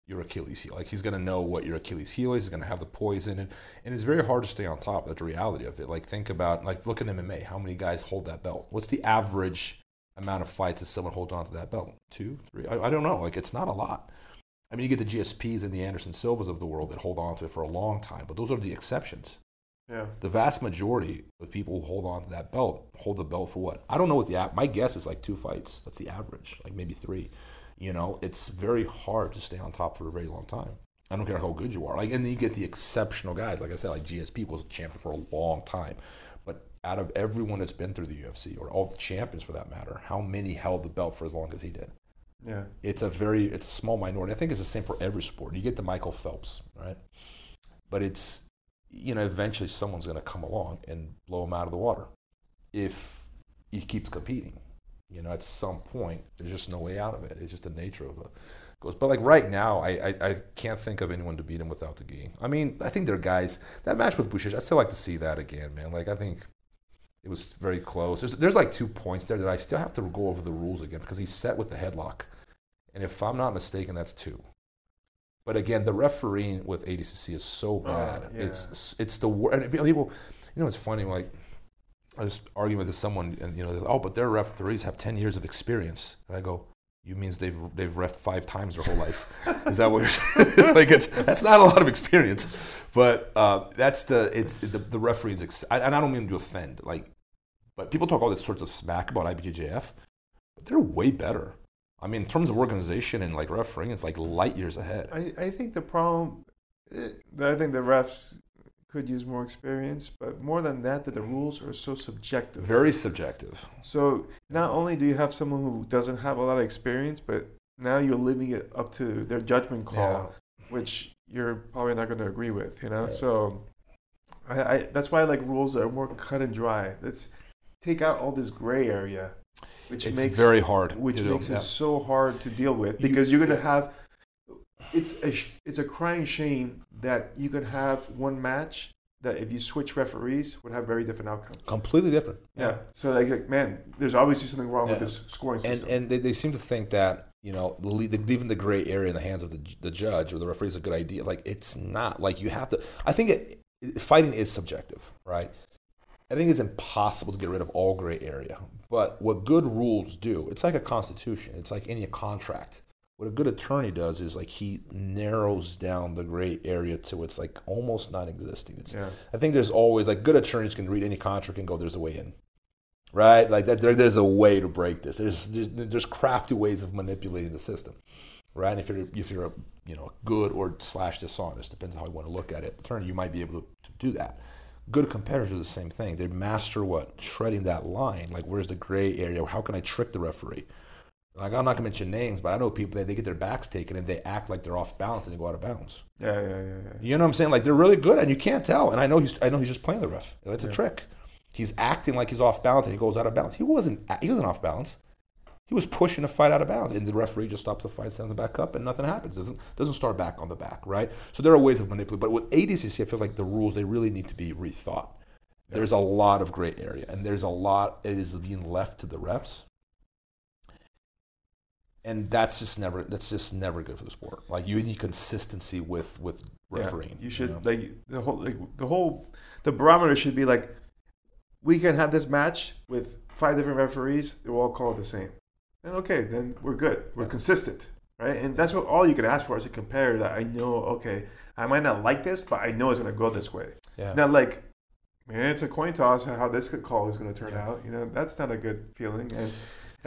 your Achilles heel. Like he's gonna know what your Achilles heel is. He's gonna have the poison, and and it's very hard to stay on top. That's the reality of it. Like think about like look at MMA. How many guys hold that belt? What's the average amount of fights that someone holds on to that belt? Two, three? I, I don't know. Like it's not a lot. I mean, you get the GSPs and the Anderson Silvas of the world that hold on to it for a long time, but those are the exceptions. yeah. The vast majority of people who hold on to that belt hold the belt for what? I don't know what the app. My guess is like two fights. That's the average, like maybe three. You know, it's very hard to stay on top for a very long time. I don't care how good you are. Like, and then you get the exceptional guys. Like I said, like GSP was a champion for a long time, but out of everyone that's been through the UFC or all the champions for that matter, how many held the belt for as long as he did? Yeah. it's a very it's a small minority. I think it's the same for every sport. You get the Michael Phelps, right? But it's you know eventually someone's going to come along and blow him out of the water if he keeps competing. You know, at some point, there's just no way out of it. It's just the nature of the goes. But like right now, I, I, I can't think of anyone to beat him without the gi. I mean, I think there are guys that match with Boucher. I'd still like to see that again, man. Like I think it was very close. There's there's like two points there that I still have to go over the rules again because he's set with the headlock, and if I'm not mistaken, that's two. But again, the refereeing with ADCC is so oh, bad. yeah. It's it's the wor- and people, you know, it's funny. Like I was arguing with someone, and you know, they're, oh, but their referees have ten years of experience, and I go, you means they've they've ref five times their whole life? Is that what you're saying? *laughs* like it's that's not a lot of experience, but uh, that's the it's the the referees, ex- and I don't mean to offend, like, but people talk all this sorts of smack about IBJJF, but they're way better. I mean, in terms of organization and like refereeing, it's like light years ahead. I, I think the problem, eh, I think the refs could use more experience, but more than that, that the rules are so subjective. Very subjective. So not only do you have someone who doesn't have a lot of experience, but now you're leaving it up to their judgment call, which you're probably not going to agree with. You know, Yeah. so I, I that's why I like rules that are more cut and dry. Let's take out all this gray area, which It's makes very hard. which do. makes Yeah. it so hard to deal with because you're going to have it's a it's a crying shame that you could have one match that if you switch referees would have very different outcomes. Completely different. Yeah. So like, like, man, there's obviously something wrong with this scoring And system. and they, they seem to think that you know the, le- the, leaving the gray area in the hands of the, the judge or the referee is a good idea. Like it's not. Like you have to. I think it- fighting is subjective, right? I think it's impossible to get rid of all gray area. But what good rules do, it's like a constitution. It's like any contract. What a good attorney does is like he narrows down the gray area to it's like almost non-existing. It's, yeah. I think there's always like good attorneys can read any contract and go, "There's a way in," right? Like that, there, there's a way to break this. There's, there's there's crafty ways of manipulating the system, right? And if you're if you're a you know good or slash dishonest, depends on how you want to look at it. Attorney, you might be able to, to do that. Good competitors do the same thing. They master what treading that line. Like where's the gray area? How can I trick the referee? Like I'm not gonna mention names, but I know people that they get their backs taken and they act like they're off balance and they go out of bounds. Yeah, yeah, yeah, yeah. You know what I'm saying? Like they're really good, and you can't tell. And I know he's I know he's just playing the ref. That's a trick. He's acting like he's off balance, and he goes out of bounds. He wasn't. He wasn't off balance. He was pushing a fight out of bounds, and the referee just stops the fight, stands back up, and nothing happens. Doesn't doesn't start back on the back, right? So there are ways of manipulating. But with ADCC, I feel like the rules they really need to be rethought. There's a lot of gray area, and there's a lot it is being left to the refs, and that's just never that's just never good for the sport. Like you need consistency with with Yeah. refereeing. You should know? like the whole like the whole the barometer should be like we can have this match with five different referees. They will all call it the same. And okay, then we're good. We're Yeah. consistent, right? And that's what all you can ask for is a competitor that I know. Okay, I might not like this, but I know it's gonna go this way. yeah. Not like, man, it's a coin toss how this call is going to turn Yeah. out. You know, that's not a good feeling. And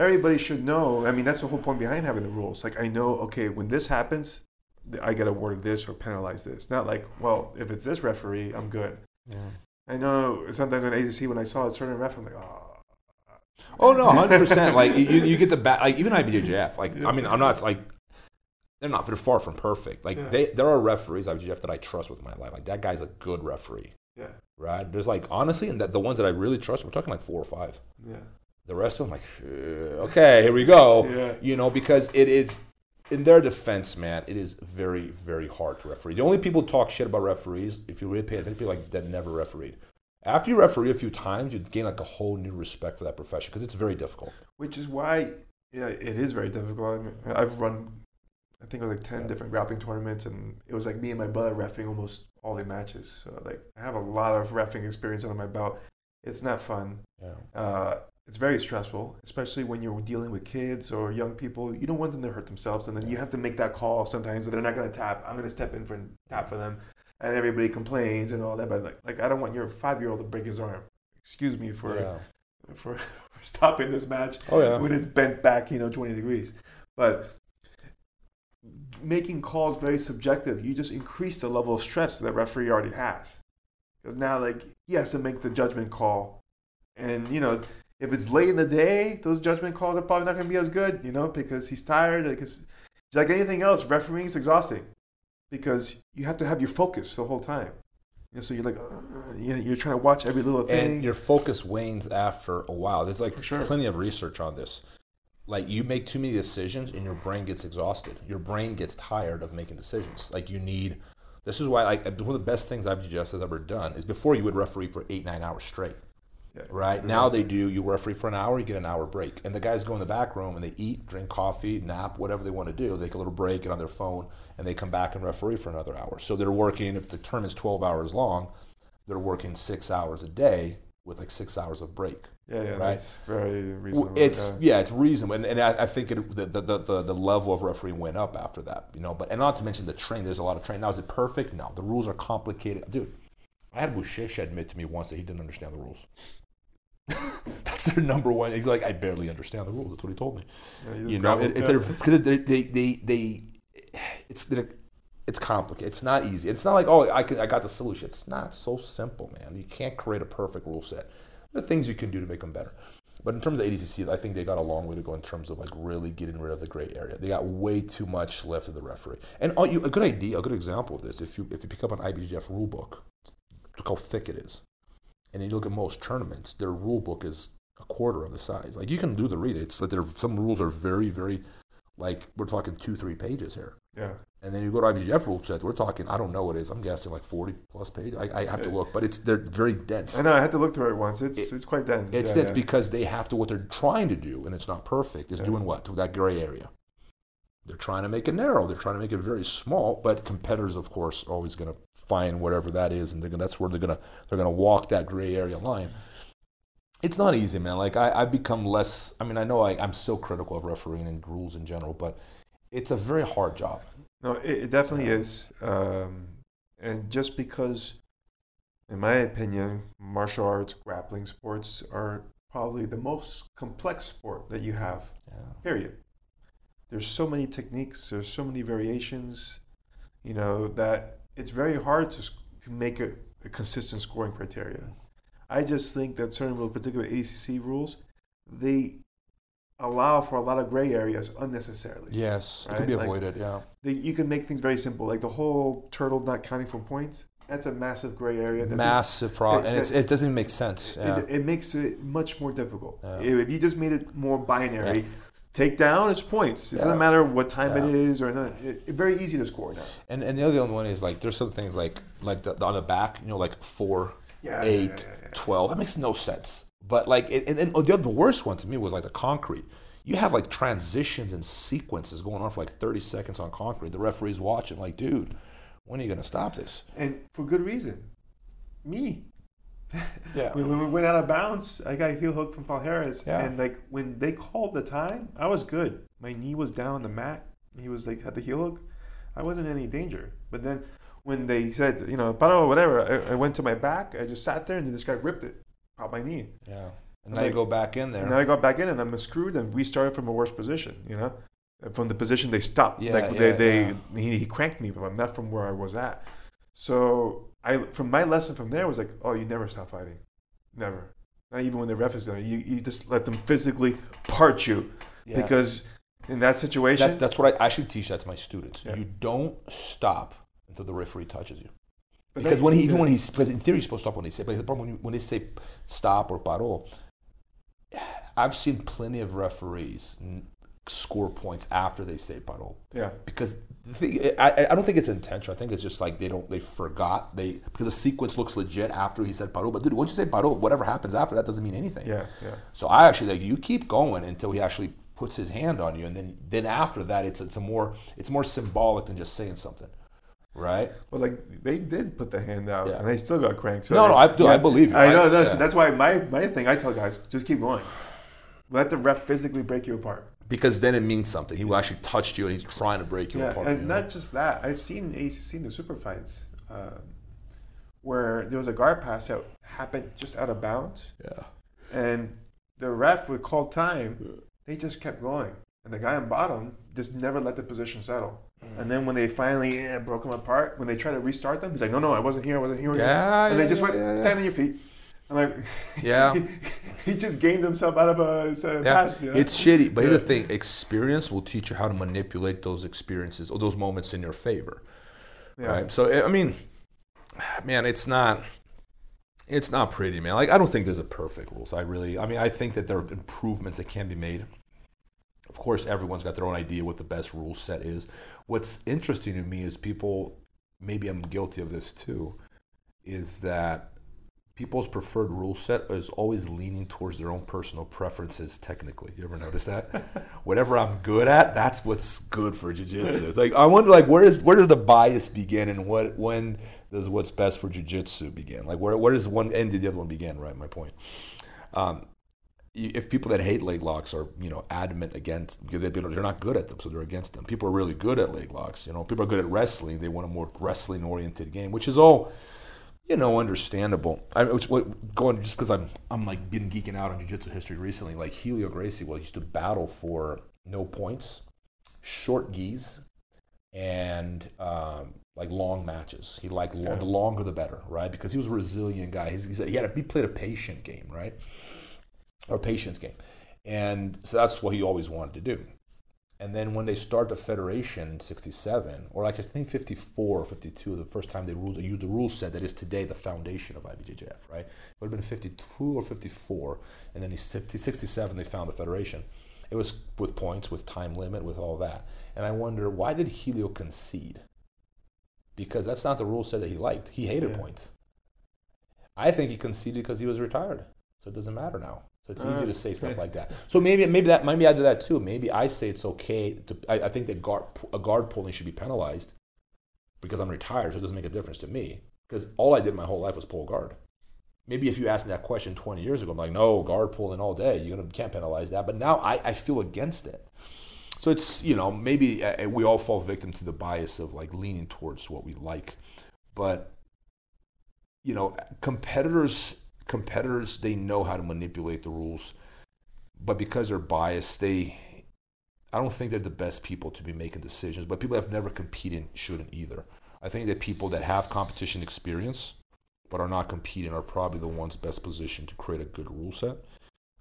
everybody should know. I mean, that's the whole point behind having the rules. Like, I know, okay, when this happens, I get awarded this or penalize this. Not like, well, if it's this referee, I'm good. yeah. I know sometimes on ACC when I saw a certain ref, I'm like, oh. Oh no, hundred percent. Like you, you get the back. Like even IBJJF. Like Yeah. I mean, I'm not like they're not. They're far from perfect. Like Yeah. they, there are referees IBJJF that I trust with my life. Like that guy's a good referee, Yeah, right? There's like honestly, and that the ones that I really trust, we're talking like four or five. yeah, The rest of them, like, "Uh, okay, here we go. *laughs* yeah. You know, because it is in their defense, man. It is very, very hard to referee. The only people who talk shit about referees, if you really pay attention, people like that never refereed. After you referee a few times, you gain like a whole new respect for that profession because it's very difficult. Which is why, yeah, it is very difficult. I mean, I've run, I think it was like 10 different grappling tournaments, and it was like me and my brother refing almost all the matches. So, like, I have a lot of refing experience under my belt. It's not fun. Yeah. Uh, it's very stressful, especially when you're dealing with kids or young people. You don't want them to hurt themselves, and then you have to make that call sometimes that they're not going to tap. I'm going to step in for tap for them, and everybody complains and all that. But like, like I don't want your five year old to break his arm. Excuse me for yeah. *laughs* for, for stopping this match Oh yeah. when it's bent back, you know, 20 degrees. But making calls very subjective, you just increase the level of stress that referee already has. Because now, like, he has to make the judgment call. And, you know, if it's late in the day, those judgment calls are probably not going to be as good, you know, because he's tired. Because, like anything else, refereeing is exhausting because you have to have your focus the whole time. You know, so you're like, uh, you know, you're trying to watch every little thing. and your focus wanes after a while. There's like sure. plenty of research on this. Like you make too many decisions and your brain gets exhausted. Your brain gets tired of making decisions. Like you need. This is why like one of the best things IBJJF has ever done is before you would referee for eight nine hours straight. Yeah, Right now they do. You referee for an hour, you get an hour break, and the guys go in the back room and they eat, drink coffee, nap, whatever they want to do. They take a little break, get on their phone, and they come back and referee for another hour. So they're working. If the term is twelve hours long, they're working six hours a day with like six hours of break. Yeah, yeah, right? that's very reasonable. It's yeah. yeah, it's reasonable, and, and I, I think it, the, the, the the level of refereeing went up after that, you know. But and not to mention the train. There's a lot of train. Now is it perfect? No, the rules are complicated, dude. I had Boucher admit to me once that he didn't understand the rules. *laughs* That's their number one. He's like, I barely understand the rules. That's what he told me. Yeah, you know, it, it, it's because they, they, they, they, it's it's complicated. It's not easy. It's not like oh, I could, I got the solution. It's not so simple, man. You can't create a perfect rule set. There are things you can do to make them better. But in terms of ADCC, I think they got a long way to go in terms of like really getting rid of the gray area. They got way too much left of the referee. And all you, a good idea, a good example of this, if you if you pick up an IBJJF rule book, look how thick it is, and you look at most tournaments, their rule book is a quarter of the size. Like you can do the read. It's like there some rules are very very, like we're talking two three pages here. yeah, And then you go to IBJJF rule set. We're talking. I don't know what it is. I'm guessing like 40 plus pages. I, I have to look, but it's they're very dense. I know. I had to look through it once. It's it's quite dense. It's Yeah, dense yeah. because they have to what they're trying to do, and it's not perfect. Is Yeah. doing what to that gray area. They're trying to make it narrow. They're trying to make it very small. But competitors, of course, are always going to find whatever that is, and they're gonna, that's where they're gonna they're gonna walk that gray area line. It's not easy, man. Like I, I've become less. I mean, I know I, I'm still critical of refereeing and rules in general, but it's a very hard job. No, it, it definitely is. Um, and just because, in my opinion, martial arts, grappling sports are probably the most complex sport that you have. Yeah. Period. There's so many techniques. There's so many variations. You know that it's very hard to to make a, a consistent scoring criteria. I just think that certain rules, particularly ACC rules, they allow for a lot of gray areas unnecessarily Yes, it can Right, be like- avoided. yeah. the, you can make things very simple. Like the whole turtle not counting for points. That's a massive gray area. that Massive problem, it- and it's, it doesn't even make sense. Yeah. it, it makes it much more difficult. Yeah. If you just made it more binary, take down it's points. It Yeah. doesn't matter what time Yeah. it is or not. It, it's very easy to score now. And and the other one is like there's some things like like the, on the back, you know, like four, Yeah, eight, yeah, yeah, yeah. 12. That makes no sense. But like, it, and then oh, the other the worst one to me was like the concrete. You have like transitions and sequences going on for like 30 seconds on concrete. The referee's watching, like, dude, when are you gonna stop this? And for good reason. Me. *laughs* Yeah. When, when we went out of bounds, I got a heel hook from Paul Harris. Yeah. And like when they called the time, I was good. My knee was down on the mat. He was like had the heel hook. I wasn't in any danger. But then when they said, you know, paro, whatever, I, I went to my back. I just sat there and then this guy ripped it out my knee. Yeah. And I'm now you go back in there. And now I got back in and I'm screwed and restarted from a worse position, you know? From the position they stopped. Yeah, like yeah, they, they yeah. He, he cranked me, but I'm not from where I was at. So I from my lesson from there was like, oh, you never stop fighting. Never. Not even when the ref is there. You, you just let them physically part you. Yeah. Because in that situation, That, that's what I actually teach that to my students. Yeah. You don't stop until the referee touches you. but Because when he, even when he's, because in theory, you're supposed to stop when they say, but the problem when, you, when they say stop or paro, I've seen plenty of referees score points after they say paro. Yeah. Because the I, I don't think it's intentional. I think it's just like they don't, they forgot. They Because the sequence looks legit after he said paro. But dude, once you say paro, whatever happens after that doesn't mean anything. Yeah. Yeah. So I actually like you keep going until he actually puts his hand on you, and then then after that, it's it's a more it's more symbolic than just saying something, right? Well, like they did put the hand out, Yeah. and they still got cranked. So No, no, I do- I believe you. I know. No, yeah. that's why my my thing. I tell guys, just keep going. Let the ref physically break you apart. Because then it means something. He actually touched you, and he's trying to break you Yeah, apart. and you know? not just that. I've seen I've seen the super fights um, where there was a guard pass that happened just out of bounds, yeah, and the ref would call time. They just kept going, and the guy on bottom just never let the position settle. And then when they finally eh, broke him apart, when they tried to restart them, he's like, "No, no, I wasn't here. I wasn't here." Yeah, and they yeah, just went, yeah, yeah. "Stand on your feet." I'm like, Yeah. *laughs* he just gained himself out of a, a yeah. pass. You know? It's shitty, but here's the Yeah. thing: experience will teach you how to manipulate those experiences or those moments in your favor. yeah. right? So I mean, *sighs* man, it's not it's not pretty, man. Like I don't think there's a perfect rules. I really, I mean, I think that there are improvements that can be made. Of course, everyone's got their own idea what the best rule set is. What's interesting to me is people, maybe I'm guilty of this too, is that people's preferred rule set is always leaning towards their own personal preferences technically. You ever notice that? *laughs* Whatever I'm good at, that's what's good for jiu-jitsu. It's like I wonder like where is where does the bias begin and what when does what's best for jiu-jitsu begin? Like where where does one end did the other one begin, right? My point. Um, if people that hate leg locks are you know adamant against because they, they're not good at them so they're against them people are really good at leg locks you know people are good at wrestling they want a more wrestling oriented game which is all you know understandable. I was going just because I'm I'm like been geeking out on jiu-jitsu history recently like Helio Gracie well he used to battle for no points short gis and um, like long matches. He liked long, the longer the better right? Because he was a resilient guy. He's, he's he had a, he played a patient game right? Or patience game. And so that's what he always wanted to do. And then when they start the federation in 67, or like I think 54 or 52, the first time they ruled, they used the rule set that is today the foundation of IBJJF, right? It would have been 52 or 54. And then in 67, they found the federation. It was with points, with time limit, with all that. And I wonder why did Helio concede? Because that's not the rule set that he liked. He hated Yeah. points. I think he conceded because he was retired, so it doesn't matter now. So it's easy Uh, to say stuff like that. So maybe maybe that maybe I do that too. Maybe I say it's okay. To, I, I think that guard a guard pulling should be penalized because I'm retired, so it doesn't make a difference to me. Because all I did my whole life was pull guard. Maybe if you asked me that question 20 years ago, I'm like, no, guard pulling all day. You can't penalize that. But now I, I feel against it. So it's, you know, maybe uh, we all fall victim to the bias of like leaning towards what we like. But, you know, competitors, competitors, they know how to manipulate the rules. But because they're biased, they, I don't think they're the best people to be making decisions. But people that have never competed shouldn't either. I think that people that have competition experience but are not competing are probably the ones best positioned to create a good rule set.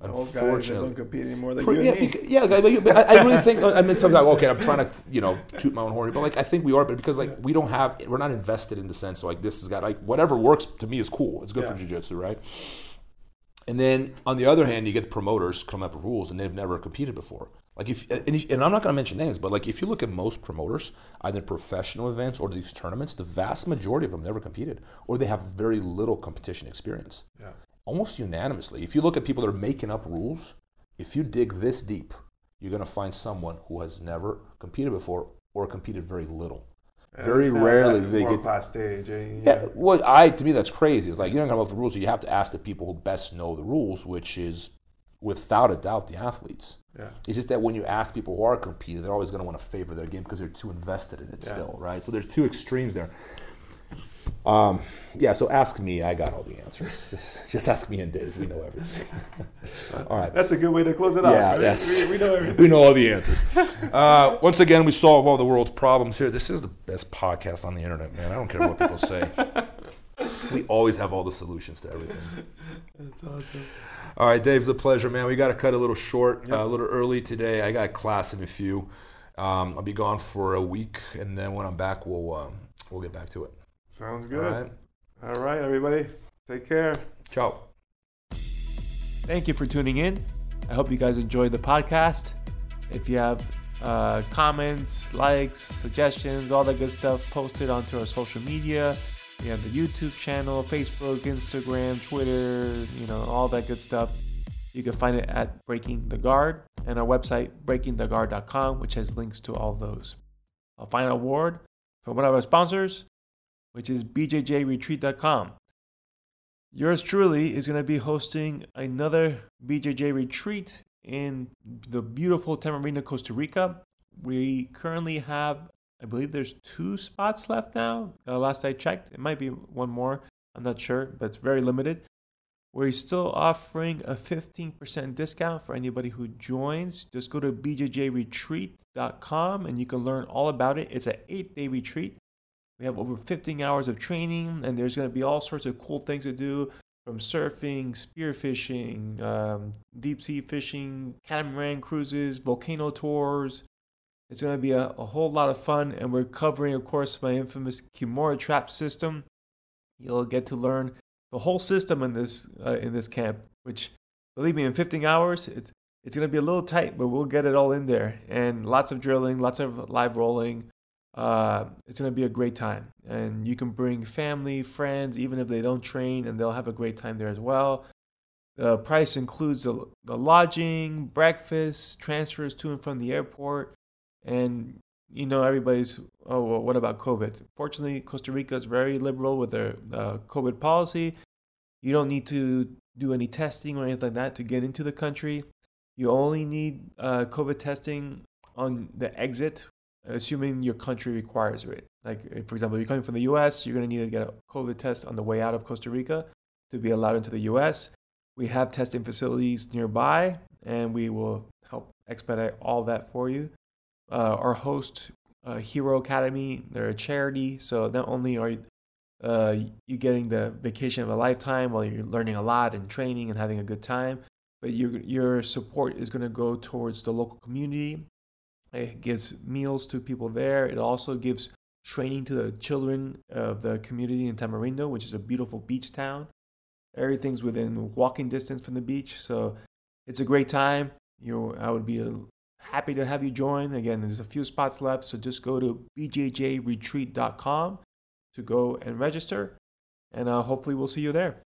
Old guys that don't compete anymore, like yeah, and me. beca- yeah, like, but- but I, I really think. I mean, sometimes okay, I'm trying to you know toot my own horn, but like I think we are, but because like we don't have, we're not invested in the sense like this has got like whatever works to me is cool. It's good for Yeah. jujitsu, right? And then on the other hand, you get the promoters come up with rules and they've never competed before. Like if and, if, and I'm not going to mention names, but like if you look at most promoters, either professional events or these tournaments, the vast majority of them never competed, or they have very little competition experience Yeah. Almost unanimously. If you look at people that are making up rules, if you dig this deep, you're going to find someone who has never competed before or competed very little. Very rarely they get- world-class stage. eh? Yeah, what I to me that's crazy. It's like you're not going to know the rules, so you have to ask the people who best know the rules, which is without a doubt the athletes. Yeah. It's just that when you ask people who are competing, they're always going to want to favor their game because they're too invested in it Yeah. still, right? So there's two extremes there. Um, yeah, so ask me. I got all the answers. *laughs* Just, just ask me and Dave. We know everything. *laughs* all right. That's a good way to close it off. Yeah, right? yes. We, we know everything. *laughs* We know all the answers. Uh, once again, we solve all the world's problems here. This is the best podcast on the internet, man. I don't care what people say. We always have all the solutions to everything. That's awesome. All right, Dave's a pleasure, man. We got to cut a little short, uh, a little early today. I got class in a few. Um, I'll be gone for a week, and then when I'm back, we'll um, we'll get back to it. Sounds good. right. All right, everybody. Take care. Ciao. Thank you for tuning in. I hope you guys enjoyed the podcast. If you have uh, comments, likes, suggestions, all that good stuff, post it onto our social media. We have the YouTube channel, Facebook, Instagram, Twitter, you know, all that good stuff. You can find it at Breaking the Guard and our website, breakingtheguard.com, which has links to all those. A final award from one of our sponsors, which is bjjretreat.com. Yours truly is going to be hosting another BJJ retreat in the beautiful Tamarindo, Costa Rica. We currently have, I believe there's two spots left now. Uh, last I checked, it might be one more. I'm not sure, but it's very limited. We're still offering a 15% discount for anybody who joins. Just go to bjjretreat.com and you can learn all about it. It's an eight day retreat. We have over 15 hours of training, and there's going to be all sorts of cool things to do from surfing, spearfishing, um, deep sea fishing, catamaran cruises, volcano tours. It's going to be a, a whole lot of fun, and we're covering, of course, my infamous Kimura trap system. You'll get to learn the whole system in this uh, in this camp, which, believe me, in 15 hours, it's it's going to be a little tight, but we'll get it all in there, and lots of drilling, lots of live rolling. Uh, it's going to be a great time. And you can bring family, friends, even if they don't train, and they'll have a great time there as well. The price includes the, the lodging, breakfast, transfers to and from the airport. And, you know, everybody's, oh, well, what about COVID? Fortunately, Costa Rica is very liberal with their uh, COVID policy. You don't need to do any testing or anything like that to get into the country. You only need uh, COVID testing on the exit assuming your country requires it. Like, if, for example, you're coming from the US, you're going to need to get a COVID test on the way out of Costa Rica to be allowed into the US. We have testing facilities nearby, and we will help expedite all that for you. Uh, our host, uh, Hero Academy, they're a charity, so not only are you, uh, you getting the vacation of a lifetime while you're learning a lot and training and having a good time, but your, your support is going to go towards the local community it gives meals to people there. It also gives training to the children of the community in Tamarindo, which is a beautiful beach town. Everything's within walking distance from the beach, so it's a great time. you I would be happy to have you join. Again, there's a few spots left, so just go to bjjretreat.com to go and register, and uh, hopefully we'll see you there.